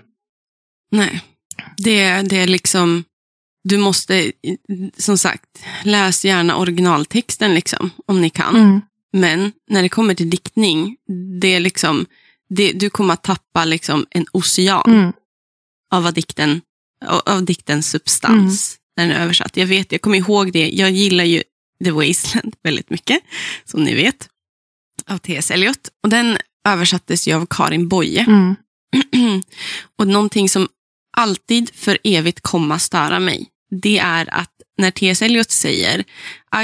nej. Det, det är liksom, du måste, som sagt, läs gärna originaltexten liksom, om ni kan. Mm. Men när det kommer till diktning, det är liksom, det, du kommer att tappa liksom en ocean Mm. av, vad dikten, av, av diktens substans när den är översatt. Jag vet, jag kommer ihåg det. Jag gillar ju The Wasteland väldigt mycket, som ni vet, av T.S. Eliot. Och den översattes ju av Karin Boye. Mm. och någonting som alltid för evigt komma störa mig, det är att när T.S. Eliot säger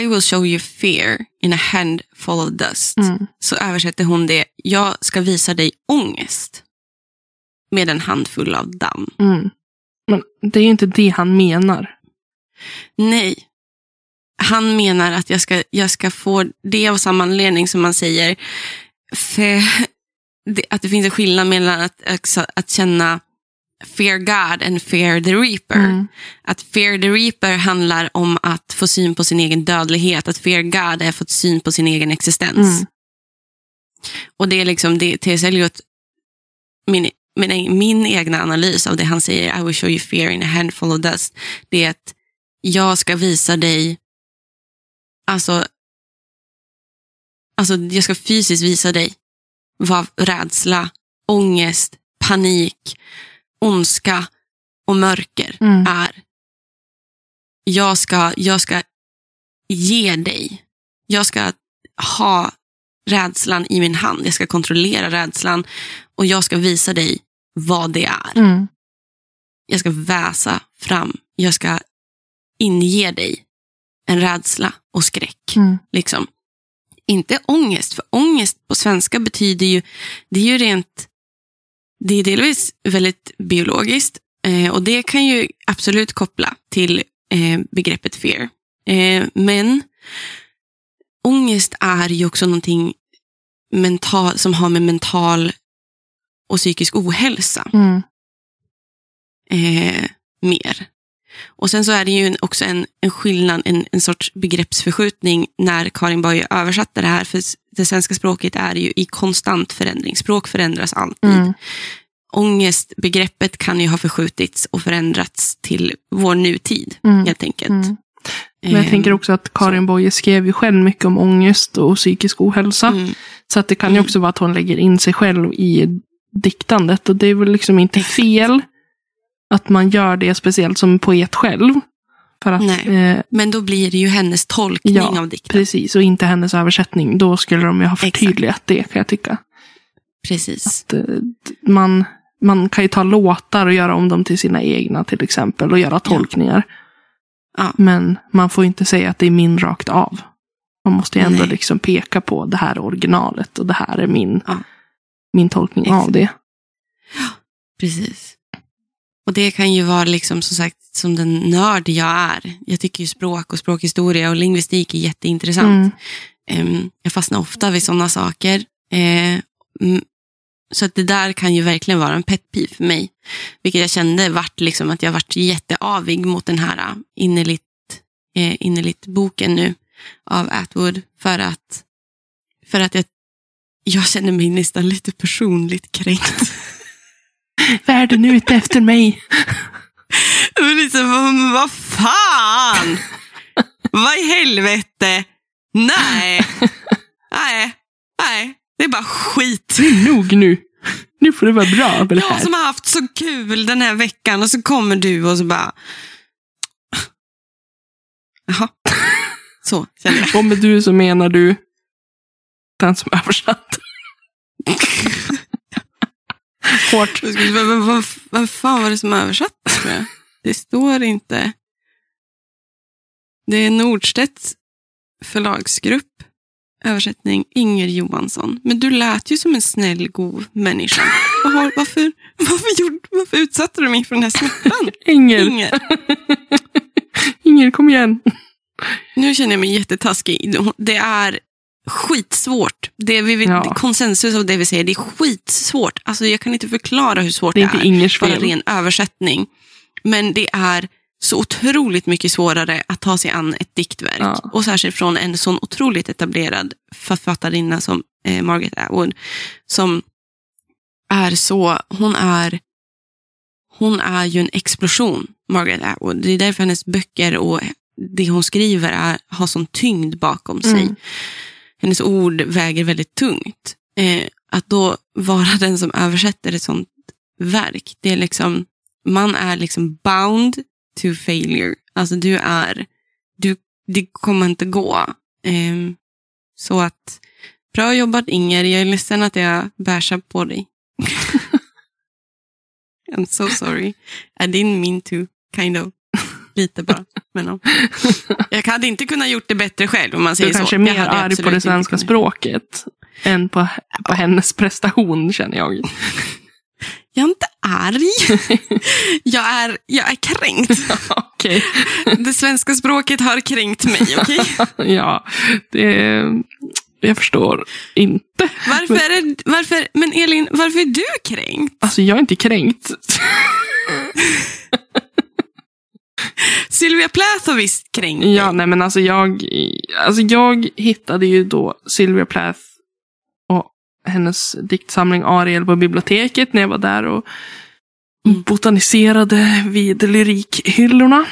I will show you fear in a handful of dust, Mm. så översätter hon det, jag ska visa dig ångest med en handfull av damm. Mm. Men det är ju inte det han menar. Nej. Han menar att jag ska, jag ska få det av samma anledning som man säger för, att det finns en skillnad mellan att, också, att känna fear God and fear the reaper. Mm. Att fear the reaper handlar om att få syn på sin egen dödlighet. Att fear God är att få syn på sin egen existens. Mm. Och det är liksom det T.S. Eliot, min, min, min egna analys av det han säger, I will show you fear in a handful of dust, det är att jag ska visa dig, alltså, alltså jag ska fysiskt visa dig vad rädsla, ångest, panik, ondska och mörker Mm. är. Jag ska, jag ska ge dig, jag ska ha rädslan i min hand. Jag ska kontrollera rädslan och jag ska visa dig vad det är. Mm. Jag ska väsa fram. Jag ska inge dig en rädsla och skräck. Mm. Liksom. Inte ångest, för ångest på svenska betyder ju, det är ju rent, det är delvis väldigt biologiskt eh, och det kan ju absolut koppla till eh, begreppet fear. Eh, men ångest är ju också någonting mental, som har med mental och psykisk ohälsa Mm. eh, mer. Och sen så är det ju också en, en skillnad, en, en sorts begreppsförskjutning när Karin Boye översatte det här. För det svenska språket är ju i konstant förändring. Språk förändras alltid. Mm. Ångestbegreppet kan ju ha förskjutits och förändrats till vår nutid, Mm. helt enkelt. Mm. Men jag Ehm, tänker också att Karin Boye skrev ju själv mycket om ångest och psykisk ohälsa. mm, Så att det kan ju Mm. också vara att hon lägger in sig själv i diktandet. Och det är väl liksom inte Exakt. fel att man gör det, speciellt som poet själv. För att, Nej. eh, Men då blir det ju hennes tolkning Ja, av dikten. precis, och inte hennes översättning. Då skulle de ju ha förtydligat det, kan jag tycka. Precis. Att, eh, man, man kan ju ta låtar och göra om dem till sina egna till exempel. Och göra tolkningar. Ja. Men man får inte säga att det är min rakt av. Man måste ju ändå Nej. liksom peka på det här är originalet och det här är min, Ja. Min tolkning Exakt. av det. Precis. Och det kan ju vara liksom som sagt som den nörd jag är. Jag tycker ju språk och språkhistoria och lingvistik är jätteintressant. Mm. Jag fastnar ofta vid sådana saker. Eh, så att det där kan ju verkligen vara en pet peeve för mig. Vilket jag kände vart liksom att jag vart jätteavig mot den här eh, innerligt, eh, innerligt boken nu av Atwood. För att, för att jag, jag känner mig nästan lite personligt kränkt. Världen är ute efter mig. Var liksom, vad, vad fan! vad i helvete? Nej. Nej. Nej. Det är bara skit. Det är nog nu. Nu får det vara bra med det Jag som har haft så kul den här veckan och så kommer du och så bara... Jaha. Så känner jag. Och med du så menar du den som översatt. Hårt. Vad, vad, vad fan var det som översatt? tror jag? Det står inte. Det är Nordstedts förlagsgrupp. Översättning Inger Johansson. Men du lät ju som en snäll, god människa. Vad har- Varför, varför, gjorde, varför utsatte du mig för den här smärtan? Inger. Inger. Inger, kom igen. Nu känner jag mig jättetaskig. Det är skitsvårt. Det vi, vill- Ja. Konsensus av det vi säger, det är skitsvårt. Alltså, jag kan inte förklara hur svårt Det det är är. inte bara fel. ren översättning. Men det är så otroligt mycket svårare att ta sig an ett diktverk. Ja. Och särskilt från en sån otroligt etablerad författarinna som eh, Margaret Atwood. Som är så, hon är, hon är ju en explosion, Margaret Atwood. Det är därför hennes böcker och det hon skriver är, har sån tyngd bakom sig. Mm. Hennes ord väger väldigt tungt. Eh, att då vara den som översätter ett sånt verk, det är liksom, man är liksom bound to failure. Alltså du är, du, det kommer inte gå. Eh, så att, bra jobbat Inger, jag är ledsen att jag bärsar på dig. I'm so sorry. I didn't mean to, kind of. Lite bara. Men, ja. Jag hade inte kunnat gjort det bättre själv om man Du säger är så. kanske är mer arg på det svenska språket än på, på hennes prestation, känner jag. Jag är inte arg. Jag är, jag är kränkt. Okej. Det svenska språket har kränkt mig, okej? Ja, det... Jag förstår inte. Varför är varför, men Elin, varför är du kränkt? Alltså, jag är inte kränkt. Sylvia Plath har visst kränkt Ja, dig. nej men alltså jag, alltså jag hittade ju då Sylvia Plath och hennes diktsamling Ariel på biblioteket när jag var där och Mm. botaniserade vid lyrikhyllorna.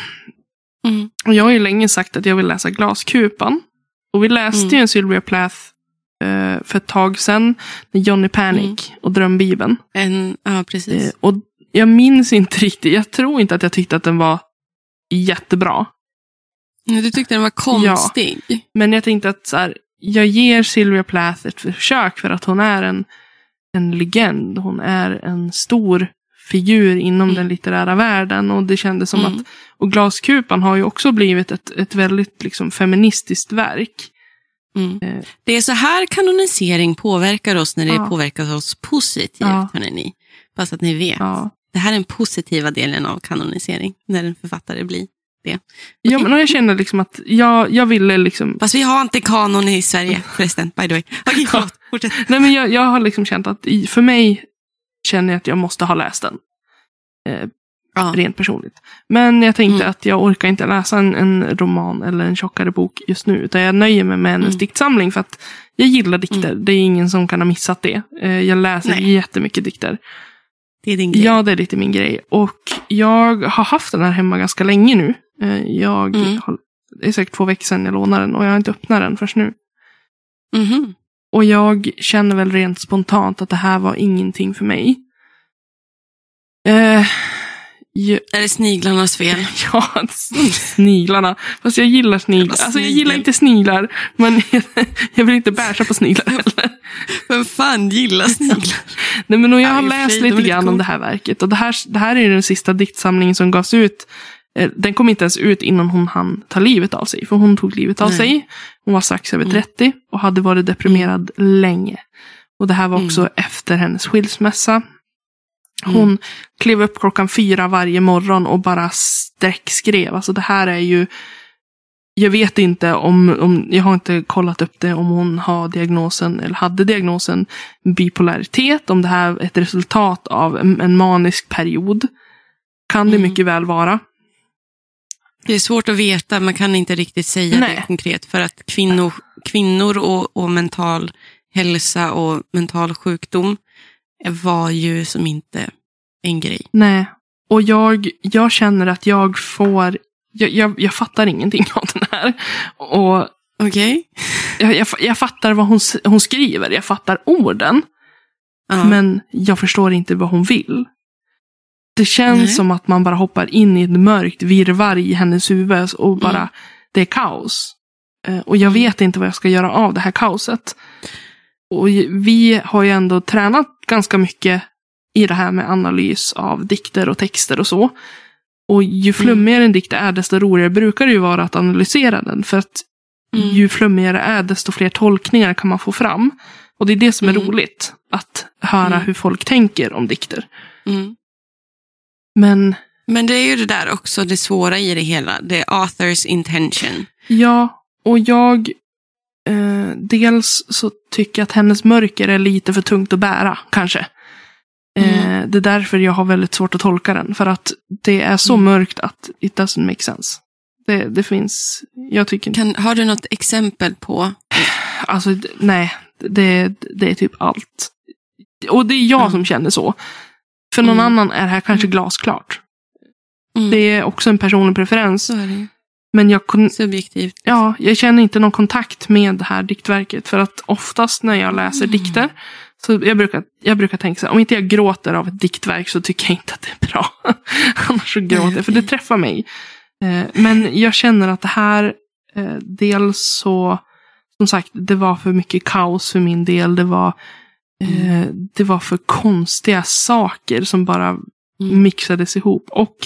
Mm. Och jag har ju länge sagt att jag vill läsa Glaskupan. Och vi läste Mm. ju en Sylvia Plath eh, för ett tag sedan, Johnny Panic och Drömbibeln. En, ja, precis. Eh, och jag minns inte riktigt, jag tror inte att jag tyckte att den var jättebra. Du tyckte den var konstig. Men jag tänkte att så här, jag ger Sylvia Plath ett försök för att hon är en, en legend. Hon är en stor figur inom Mm. den litterära världen. Och det kändes som Mm. att, och Glaskupan har ju också blivit ett, ett väldigt liksom, feministiskt verk. Mm. Eh. Det är så här kanonisering påverkar oss när det Ja. påverkar oss positivt. Ja. hörrni. Bara så att ni vet. Ja. Det här är den positiva delen av kanonisering. När en författare blir det. Ja, men jag känner liksom att jag, jag ville liksom... Fast vi har inte kanon i Sverige förresten, by the way. Okej, förlåt. Fortsätt. Nej, men jag, jag har liksom känt att i, för mig känner jag att jag måste ha läst den. Eh, Ja. rent personligt. Men jag tänkte Mm. att jag orkar inte läsa en, en roman eller en tjockare bok just nu. Utan jag nöjer mig med hennes Mm. diktsamling. För att jag gillar dikter. Det är ingen som kan ha missat det. Eh, jag läser Nej. jättemycket dikter. Det är din grej. Ja, det är lite min grej. Och jag har haft den här hemma ganska länge nu. Eh, jag Mm. har, det är säkert två veckor sedan jag lånade den och jag har inte öppnat den först nu. Mhm. Och jag känner väl rent spontant att det här var ingenting för mig. Eh, ju- Är det sniglarnas fel? ja, sniglarna. Fast jag gillar sniglar. Alltså jag gillar inte sniglar. Men jag vill inte bärsa på sniglar heller. Vem fan gillar sniglar? Nej, men jag Ja, har läst lite grann om det här verket. Och det här, det här är den sista diktsamlingen som gavs ut. Eh, Den kom inte ens ut innan hon hann ta livet av sig. För hon tog livet av Nej. sig. Hon var strax över Mm. 30 och hade varit deprimerad länge. Och det här var också Mm. efter hennes skilsmässa. Mm. Hon klev upp klockan fyra varje morgon och bara sträckskrev. Alltså det här är ju... Jag vet inte om, om, jag har inte kollat upp det om hon har diagnosen, eller hade diagnosen bipolaritet, om det här är ett resultat av en, en manisk period. Kan det Mm. mycket väl vara. Det är svårt att veta, man kan inte riktigt säga Nej. det konkret. För att kvinnor, kvinnor och, och mental hälsa och mental sjukdom var ju som inte en grej. Nej. Och jag, jag känner att jag får, jag, jag, jag fattar ingenting av den här. Och Okej? jag, jag, jag fattar vad hon, hon skriver, jag fattar orden. Ja. Men jag förstår inte vad hon vill. Det känns Nej. som att man bara hoppar in i ett mörkt virrvarr i hennes huvud och bara, Mm. det är kaos. Eh, Och jag vet inte vad jag ska göra av det här kaoset. Och vi har ju ändå tränat ganska mycket i det här med analys av dikter och texter och så. Och ju flummigare en dikt är, desto roligare brukar det ju vara att analysera den. För att Mm. ju flummigare är, desto fler tolkningar kan man få fram. Och det är det som är Mm. roligt. Att höra Mm. hur folk tänker om dikter. Mm. Men Men det är ju det där också det svåra i det hela. Det är authors intention. ja, och jag... Eh, dels så tycker jag att hennes mörker är lite för tungt att bära, kanske. Eh, det är därför jag har väldigt svårt att tolka den. För att det är så Mm. mörkt att it doesn't make sense. Det, det finns... Jag tycker inte... Kan, har du något exempel på? Alltså, nej. Det, det är typ allt. Och det är jag Mm. som känner så. För någon Mm. annan är det här kanske glasklart. Mm. Det är också en personlig preferens. Så är det. Men jag, kun, Subjektivt. ja, jag känner inte någon kontakt med det här diktverket. För att oftast när jag läser Mm. dikter. Så jag brukar, jag brukar tänka så här, om inte jag gråter av ett diktverk så tycker jag inte att det är bra. Annars så gråter jag, för det träffar mig. Eh, men jag känner att det här, eh, dels så, som sagt, det var för mycket kaos för min del. Det var, eh, det var för konstiga saker som bara Mm. mixades ihop. Och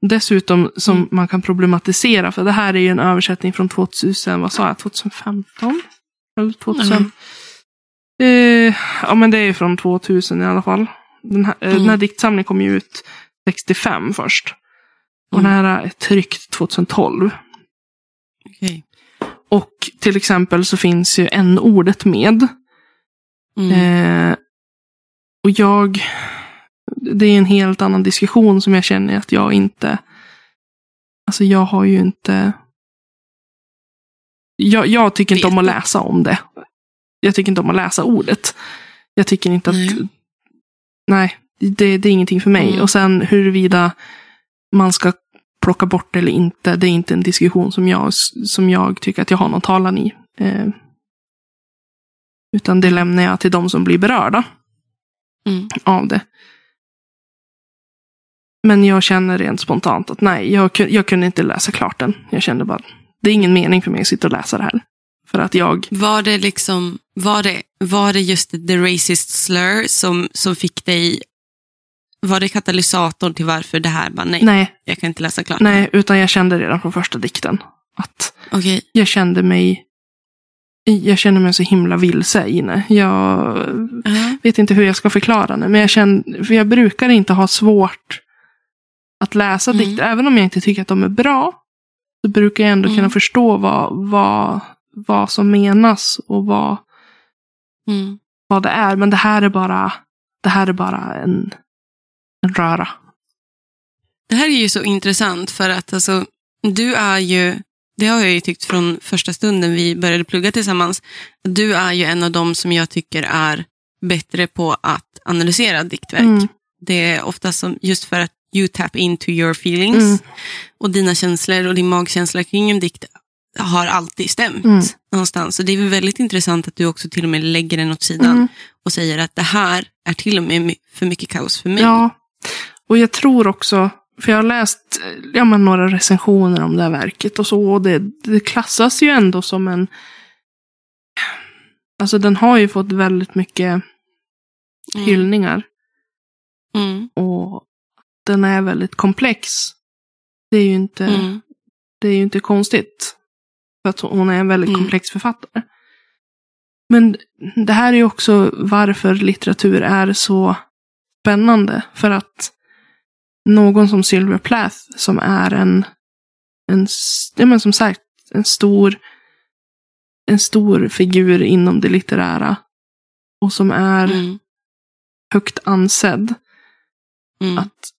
dessutom som Mm. man kan problematisera, för det här är ju en översättning från 2000, vad sa jag, 2015? Eller 2000? Mm. Eh, ja men det är från 2000 i alla fall. Den här, Mm. den här diktsamlingen kom ju ut 65 först. Och Mm. den här är tryckt 2012. Okej. Och till exempel så finns ju en ordet med. Mm. Eh, och jag... Det är en helt annan diskussion som jag känner att jag inte... Alltså jag har ju inte... Jag, jag tycker inte om att läsa om det. Jag tycker inte om att läsa ordet. Jag tycker inte att... Nej. Nej, det, det är ingenting för mig. Mm. Och sen huruvida man ska plocka bort det eller inte, det är inte en diskussion som jag, som jag tycker att jag har någon talan i. Eh, utan det lämnar jag till de som blir berörda Mm. av det. Men jag känner rent spontant att nej, jag, jag kunde inte läsa klart den. Jag kände bara, det är ingen mening för mig att sitta och läsa det här. För att jag, Var det liksom, var det, var det just the racist slur som, som fick dig, var det katalysatorn till varför det här bara nej, nej, jag kan inte läsa klart. nej, utan jag kände redan från första dikten att Okej, jag kände mig jag känner mig så himla vilse inne. Jag Ja. vet inte hur jag ska förklara det. Men jag, känner, för jag brukar inte ha svårt att läsa Mm. dikter. Även om jag inte tycker att de är bra. Så brukar jag ändå Mm. kunna förstå vad, vad, vad som menas och vad, Mm. vad det är. Men det här är bara, det här är bara en, en röra. Det här är ju så intressant för att alltså, du är ju, det har jag ju tyckt från första stunden vi började plugga tillsammans, du är ju en av dem som jag tycker är bättre på att analysera diktverk. Mm. Det är ofta som, just för att you tap into your feelings Mm. och dina känslor och din magkänsla kring en dikt har alltid stämt Mm. någonstans. Så det är väl väldigt intressant att du också till och med lägger den åt sidan Mm. och säger att det här är till och med för mycket kaos för mig. Ja, och jag tror också, för jag har läst ja, men några recensioner om det här verket och så. Och det, det klassas ju ändå som en... Alltså den har ju fått väldigt mycket Mm. hyllningar. Mm. Och den är väldigt komplex. Det är ju inte, Mm. det är ju inte konstigt. För att hon är en väldigt Mm. komplex författare. Men det här är ju också varför litteratur är så spännande. För att någon som Silver Plath som är en, en ja, men som sagt, en stor, en stor figur inom det litterära. Och som är Mm. högt ansedd. Mm. Att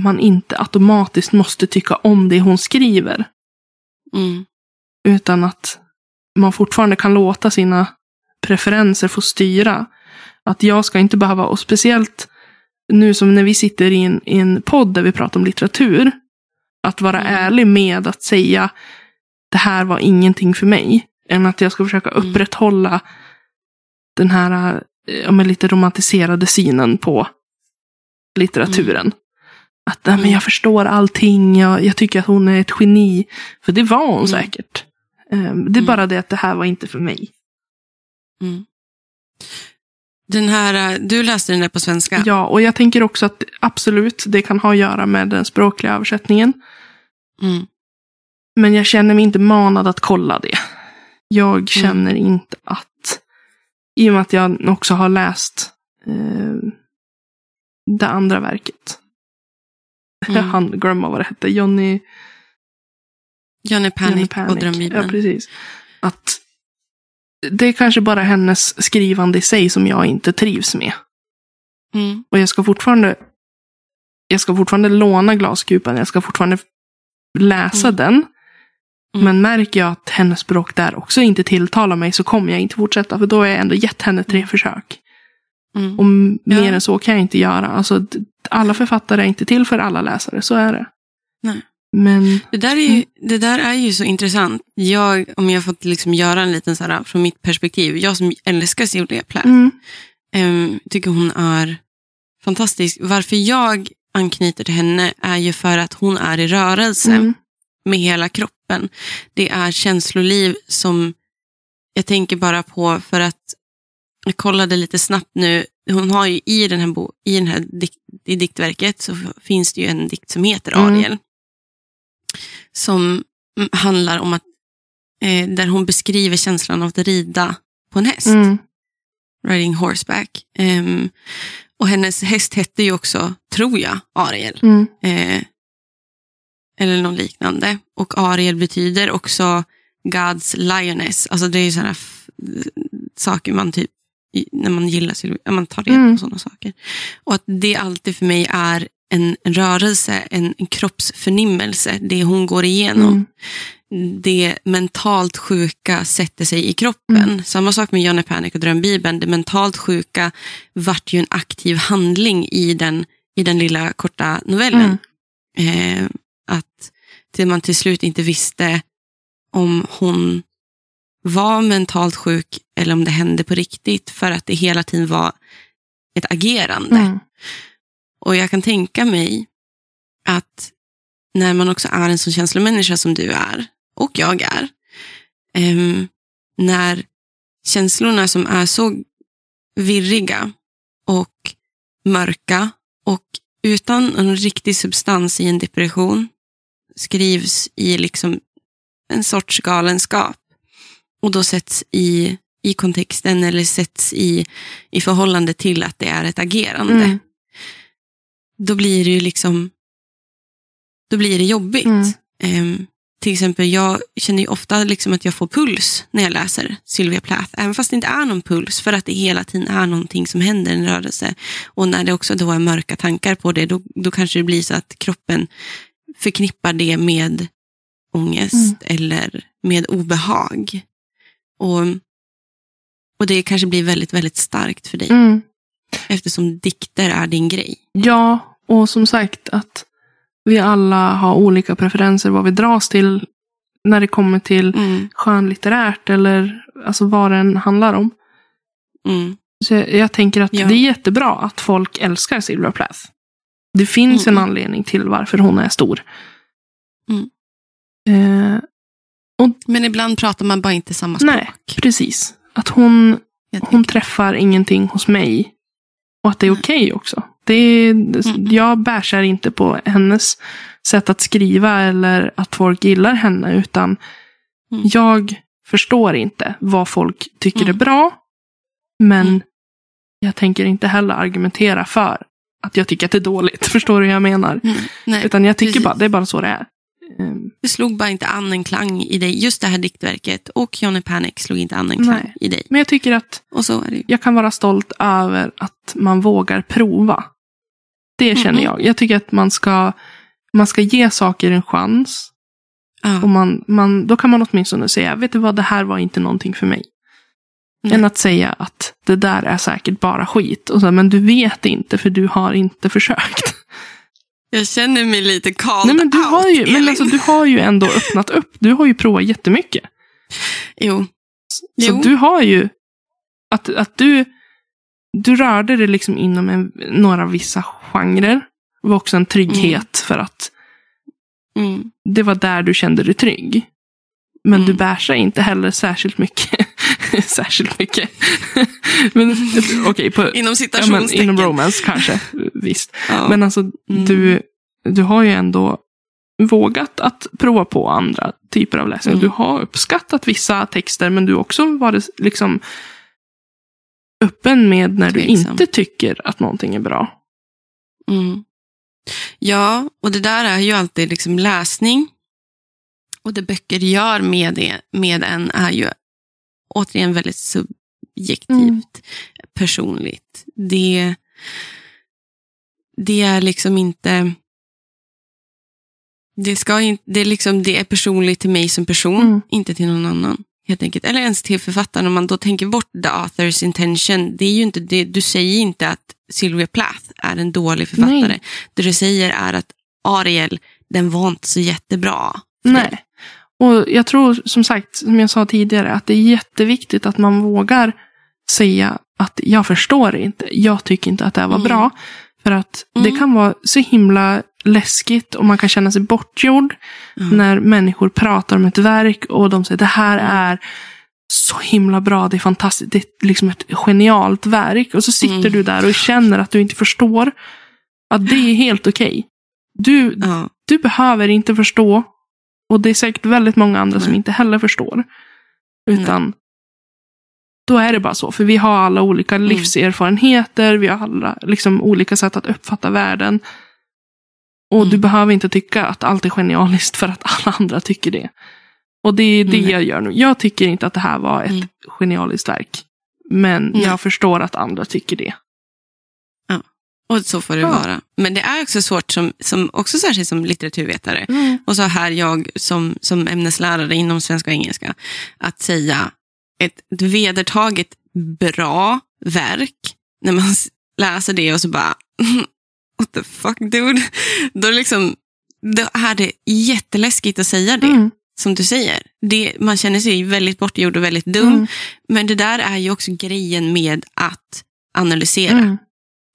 man inte automatiskt måste tycka om det hon skriver. Mm. Utan att man fortfarande kan låta sina preferenser få styra. Att jag ska inte behöva, och speciellt nu som när vi sitter i en, i en podd där vi pratar om litteratur. Att vara Mm. ärlig med att säga det här var ingenting för mig. Än att jag ska försöka Mm. upprätthålla den här eh, ja, lite romantiserade synen på litteraturen. Att nej, men Mm. jag förstår allting, jag, jag tycker att hon är ett geni. För det var hon Mm. säkert. Ehm, det är Mm. bara det att det här var inte för mig. Mm. Den här, eh, du läste den där på svenska? Ja, och jag tänker också att absolut, det kan ha att göra med den språkliga översättningen. Mm. Men jag känner mig inte manad att kolla det. Mm. Jag känner inte att, i och med att jag också har läst eh, det andra verket. Mm. Han glömmer vad det hette, Johnny, Johnny Panic, Johnny och Panic. Drömbibeln. Ja, precis. Att det är kanske bara hennes skrivande i sig som jag inte trivs med. mm. Och jag ska fortfarande jag ska fortfarande låna glaskupan, jag ska fortfarande läsa Mm. den. Mm. Men märker jag att hennes språk där också inte tilltalar mig så kommer jag inte fortsätta. För då har jag ändå gett henne tre försök. Mm. Och m- Ja. mer än så kan jag inte göra. Alltså, alla författare är inte till för alla läsare, så är det. Nej. Men, Det, där är ju, det där är ju så intressant. Jag, om jag fått liksom göra en liten så här, från mitt perspektiv, jag som älskar Sylvia Plath, mm, Ehm, tycker hon är fantastisk. Varför jag anknyter till henne är ju för att hon är i rörelse mm, med hela kroppen. Det är känsloliv som jag tänker bara på för att jag kollade lite snabbt nu. Hon har ju i den här, bo, i den här dik, i diktverket så finns det ju en dikt som heter Mm. Ariel. Som mm, handlar om att eh, där hon beskriver känslan av att rida på en häst mm, riding horseback. Ehm, och hennes häst hette ju också, tror jag, Ariel. mm, Eh, eller något liknande. Och Ariel betyder också God's lioness. Alltså det är ju sådana saker man typ, när man gillar sig, man tar reda Mm. på sådana saker. Och att det alltid för mig är en, en rörelse, en, en kroppsförnimmelse, det hon går igenom mm, det mentalt sjuka sätter sig i kroppen. Mm. Samma sak med Johnny Panic och Drömbibeln. Det mentalt sjuka vart ju en aktiv handling i den, i den lilla korta novellen. mm, Eh, att till man till slut inte visste om hon var mentalt sjuk eller om det hände på riktigt för att det hela tiden var ett agerande. mm, Och jag kan tänka mig att när man också är en sån känslomänniska som du är, och jag är, ehm, när känslorna som är så virriga och mörka och utan en riktig substans i en depression skrivs i liksom en sorts galenskap. Och då sätts i, i kontexten eller sätts i, i förhållande till att det är ett agerande. Mm. Då blir det ju liksom då blir det jobbigt. Mm. Ehm, till exempel, jag känner ju ofta liksom att jag får puls när jag läser Sylvia Plath, även fast det inte är någon puls, för att det hela tiden är någonting som händer, en rörelse. Och när det också då är mörka tankar på det, då, då kanske det blir så att kroppen förknippar det med ångest Mm. eller med obehag. Och, och det kanske blir väldigt, väldigt starkt för dig, Mm. eftersom dikter är din grej. Ja, och som sagt att vi alla har olika preferenser vad vi dras till när det kommer till Mm, skönlitterärt eller alltså vad den handlar om. mm, Så jag, jag tänker att Ja. det är jättebra att folk älskar Silvia Plath. Det finns Mm, en anledning till varför hon är stor. Mm. Eh, Men ibland pratar man bara inte samma språk. nej, precis. Att hon, hon träffar ingenting hos mig. Och att det är okej också. Det är, Mm. Jag bärsar inte på hennes sätt att skriva eller att folk gillar henne. Utan Mm. jag förstår inte vad folk tycker Mm. är bra. Men Mm. jag tänker inte heller argumentera för att jag tycker att det är dåligt. Förstår du hur jag menar? Mm, nej, Utan jag tycker precis. bara, det är bara så det är. Ehm, det slog bara inte an en klang i dig. Just det här diktverket och Johnny Panic slog inte an en klang Nej. i dig. Men jag tycker att Och så är det jag kan vara stolt över att man vågar prova. Det känner Mhm. jag. Jag tycker att man ska, man ska ge saker en chans. Ja. Och man, man, då kan man åtminstone säga, vet du vad, det här var inte någonting för mig. Nej. Än att säga att det där är säkert bara skit. Och så, men du vet inte för du har inte försökt. Jag känner mig lite called Nej, men du out, har ju, men alltså, du har ju ändå öppnat upp. Du har ju provat jättemycket. Jo. Så Jo. du har ju, att, att du, du rörde dig liksom inom en, några vissa genrer. Det var också en trygghet för att Mm. det var där du kände dig trygg. Men Mm. du bärsar inte heller särskilt mycket. särskilt mycket. men okej, på Inom ja, citationstecken. inom romance kanske. Visst. Ja. Men alltså, Mm. du, du har ju ändå vågat att prova på andra typer av läsning. Mm. Du har uppskattat vissa texter, men du har också varit liksom öppen med när du Tveksam. inte tycker att någonting är bra. Mm. Ja, och det där är ju alltid liksom läsning. Och det böcker gör med, det, med en är ju återigen väldigt subjektivt, Mm. personligt. Det, det är liksom inte... Det, ska inte, det, är liksom, det är personligt till mig som person, Mm. inte till någon annan. Helt enkelt. Eller ens till författaren. Om man då tänker bort the author's intention. Det är ju inte det, du säger inte att Sylvia Plath är en dålig författare. Nej. Det du säger är att Ariel, den var inte så jättebra. Nej. Och jag tror som sagt, som jag sa tidigare, att det är jätteviktigt att man vågar säga att jag förstår inte. Jag tycker inte att det här var Mm. bra. För att det Mm. kan vara så himla läskigt och man kan känna sig bortgjord Ja. när människor pratar om ett verk och de säger det här Mm. är så himla bra, det är fantastiskt, det är liksom ett genialt verk. Och så sitter Mm. du där och känner att du inte förstår att det är helt okej. Du, Ja. du behöver inte förstå. Och det är säkert väldigt många andra som Nej. inte heller förstår. Utan då är det bara så. För vi har alla olika Mm. livserfarenheter. Vi har alla liksom olika sätt att uppfatta världen. Och du Mm. behöver inte tycka att allt är genialiskt för att alla andra tycker det. Och det är det Nej. jag gör nu. Jag tycker inte att det här var ett Mm. genialiskt verk. Men Nej. jag förstår att andra tycker det. Och så får det Ja. vara. Men det är också svårt, som, som, också särskilt som litteraturvetare, och så här jag som, som ämneslärare inom svenska och engelska, att säga ett, ett vedertaget bra verk, när man läser det och så bara, what the fuck dude? Då, liksom, då är det jätteläskigt att säga det, Mm. som du säger. Det, man känner sig väldigt bortgjord och väldigt dum, Mm. men det där är ju också grejen med att analysera Mm.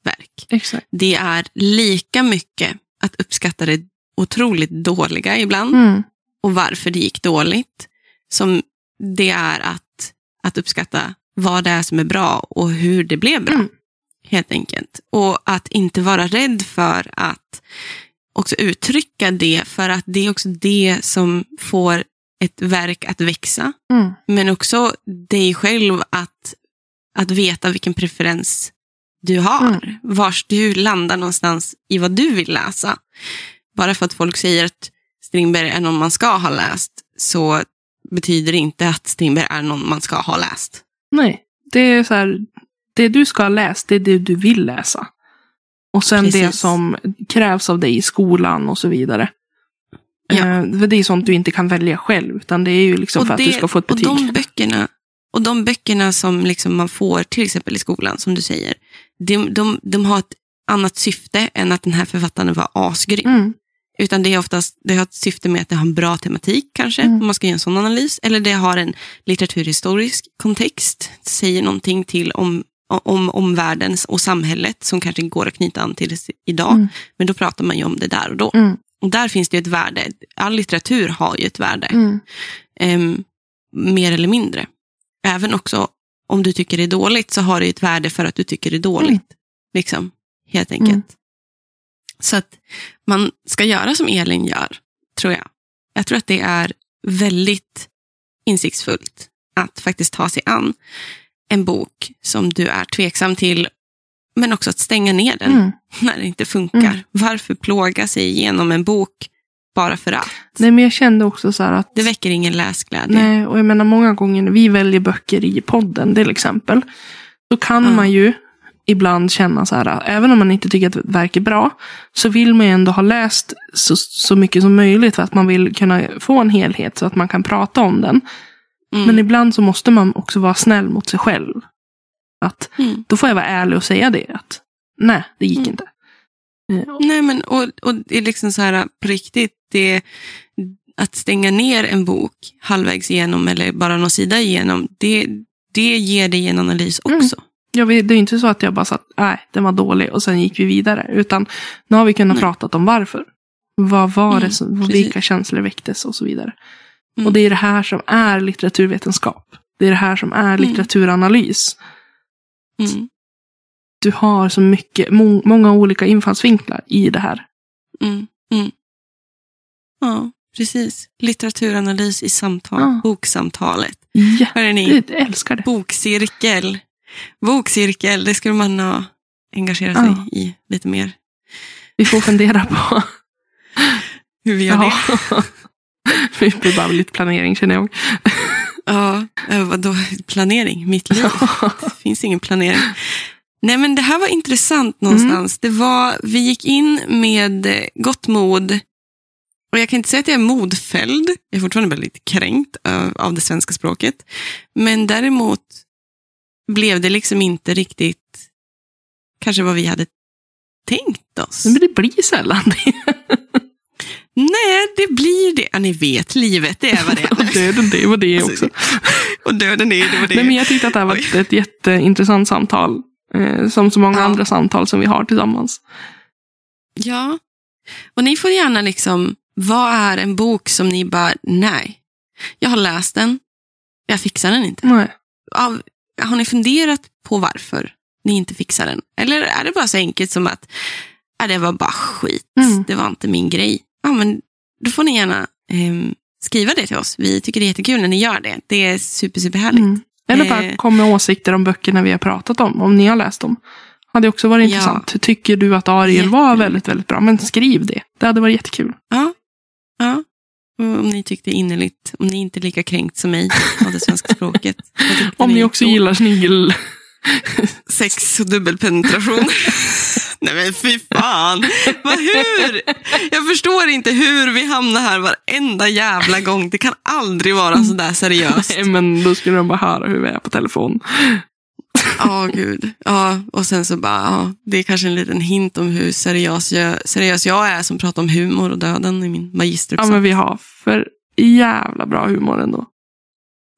Verk. Exakt. Det är lika mycket att uppskatta det otroligt dåliga ibland Mm. och varför det gick dåligt som det är att, att uppskatta vad det är som är bra och hur det blev bra. Mm. Helt enkelt. Och att inte vara rädd för att också uttrycka det för att det är också det som får ett verk att växa, Mm. men också dig själv att, att veta vilken preferens du har. Mm. Vars du landar någonstans i vad du vill läsa. Bara för att folk säger att Strindberg är någon man ska ha läst, så betyder det inte att Strindberg är någon man ska ha läst. Nej, det är så här. Det du ska ha läst, det är det du vill läsa. Och sen det Precis. som krävs av dig i skolan och så vidare. Ja. Eh, för det är sånt du inte kan välja själv. Utan det är ju liksom för att du ska få ett och betyg. de böckerna, och de böckerna som liksom man får till exempel i skolan, som du säger, de, de, de har ett annat syfte än att den här författaren var asgrym. Mm. Utan det är oftast, det har ett syfte med att det har en bra tematik kanske, Mm. om man ska göra en sån analys. Eller det har en litteraturhistorisk kontext, säger någonting till om, om, om världen och samhället som kanske går att knyta an till idag. Mm. Men då pratar man ju om det där och då. Mm. Och där finns det ju ett värde. All litteratur har ju ett värde. Mm. Em, mer eller mindre. Även också om du tycker det är dåligt så har det ett värde för att du tycker det är dåligt. Mm. Liksom, helt enkelt. Mm. Så att man ska göra som Elin gör, tror jag. Jag tror att det är väldigt insiktsfullt att faktiskt ta sig an en bok som du är tveksam till, men också att stänga ner den Mm. när det inte funkar. Mm. Varför plåga sig igenom en bok bara för att? Nej, men jag kände också så att. Det väcker ingen läsglädje. Nej, och jag menar många gånger när vi väljer böcker i podden till exempel. Då kan Ja. man ju ibland känna så här, även om man inte tycker att ett verk är bra, så vill man ju ändå ha läst så, så mycket som möjligt för att man vill kunna få en helhet så att man kan prata om den. Mm. Men ibland så måste man också vara snäll mot sig själv. Att Mm. då får jag vara ärlig och säga det. Att nej, det gick Mm. inte. Eh, Nej, men och, och det är liksom så här på riktigt, det, att stänga ner en bok halvvägs igenom eller bara någon sida igenom, det, det ger dig en analys Mm. också. Jag vet, det är inte så att jag bara satt, nej, den var dålig och sen gick vi vidare. Utan nu har vi kunnat Nej. prata om varför. Vad var Mm, det som, precis. vilka känslor väcktes och så vidare. Mm. Och det är det här som är litteraturvetenskap. Det är det här som är Mm. litteraturanalys. Mm. Du har så mycket, må, många olika infallsvinklar i det här. Mm. Mm. Ja, precis. Litteraturanalys i samtal, Ja. boksamtalet. Ja, Hörrni, jag älskar det. bokcirkel. Bokcirkel, det skulle man ha engagerat Ja. sig i lite mer. Vi får fundera på. Hur vi gör det. Ja. Vi behöver lite planering känner jag. Ja, eh, vadå planering? Mitt liv? Det finns ingen planering. Nej, men det här var intressant någonstans. Det var, vi gick in med eh, gott mod. Och jag kan inte säga att jag är modfälld. Jag är fortfarande väldigt kränkt av, av det svenska språket. Men däremot blev det liksom inte riktigt kanske vad vi hade tänkt oss. Men det blir sällan det. Nej, det blir det. Ja, ni vet, livet det är vad det Och är. döden, det var det Alltså, också. Och döden är det var det. Nej, men jag tyckte att det här var ett jätteintressant samtal. Eh, som så många Ja. andra samtal som vi har tillsammans. Ja. Och ni får gärna liksom, vad är en bok som ni bara, nej, jag har läst den, jag fixar den inte. Nej. Av, har ni funderat på varför ni inte fixar den? Eller är det bara så enkelt som att, ja, det var bara skit, Mm. det var inte min grej. Ja, men då får ni gärna ehm, skriva det till oss. Vi tycker det är jättekul när ni gör det. Det är super, super härligt. Mm. Eller bara Eh. kom med åsikter om böckerna vi har pratat om. Om ni har läst dem. Hade också varit Ja. intressant. Tycker du att Ariel var Jätteroligt. väldigt, väldigt bra? Men skriv det. Det hade varit jättekul. Ja. ja. Om ni tyckte innerligt, om ni inte är lika kränkt som mig av det svenska språket. Om ni också gillar snigel. sex och dubbelpenetration. Nej men fy fan. Vad, hur? Jag förstår inte hur vi hamnar här varenda jävla gång. Det kan aldrig vara så där seriöst. Nej, men då skulle de bara höra hur vi är på telefon. Ja, gud. Ja, och sen så bara, ja, det är kanske en liten hint om hur seriös jag, seriös jag är som pratar om humor och döden i min Ja, magisteruppsats. men vi har för jävla bra humor ändå.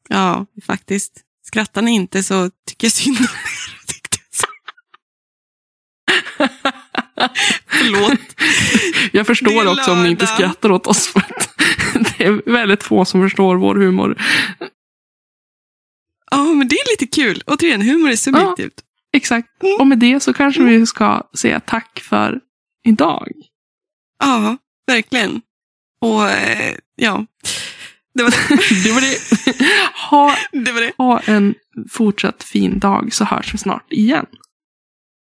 Ja, faktiskt. Skrattar ni inte så tycker jag synd om er. Förlåt. Jag förstår också om ni inte skrattar åt oss. För det är väldigt få som förstår vår humor. Ja, men det är lite kul. Återigen, humor är subjektivt. Exakt. Mm. Och med det så kanske vi ska säga tack för idag. Ja, verkligen. Och eh, ja, Det var det. Det var det. Ha, det, var det. ha en fortsatt fin dag så hörs vi snart igen.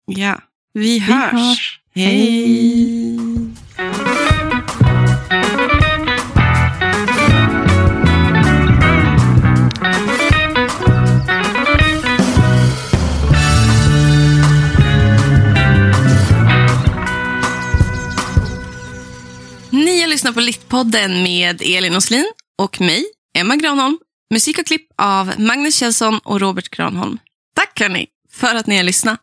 Ja, vi Vi hörs. hörs. Hej. Ni har lyssnat på Littpodden med Elin Oslin och mig, Emma Granholm. Musik och klipp av Magnus Kjellson och Robert Granholm. Tack hörni för att ni har lyssnat.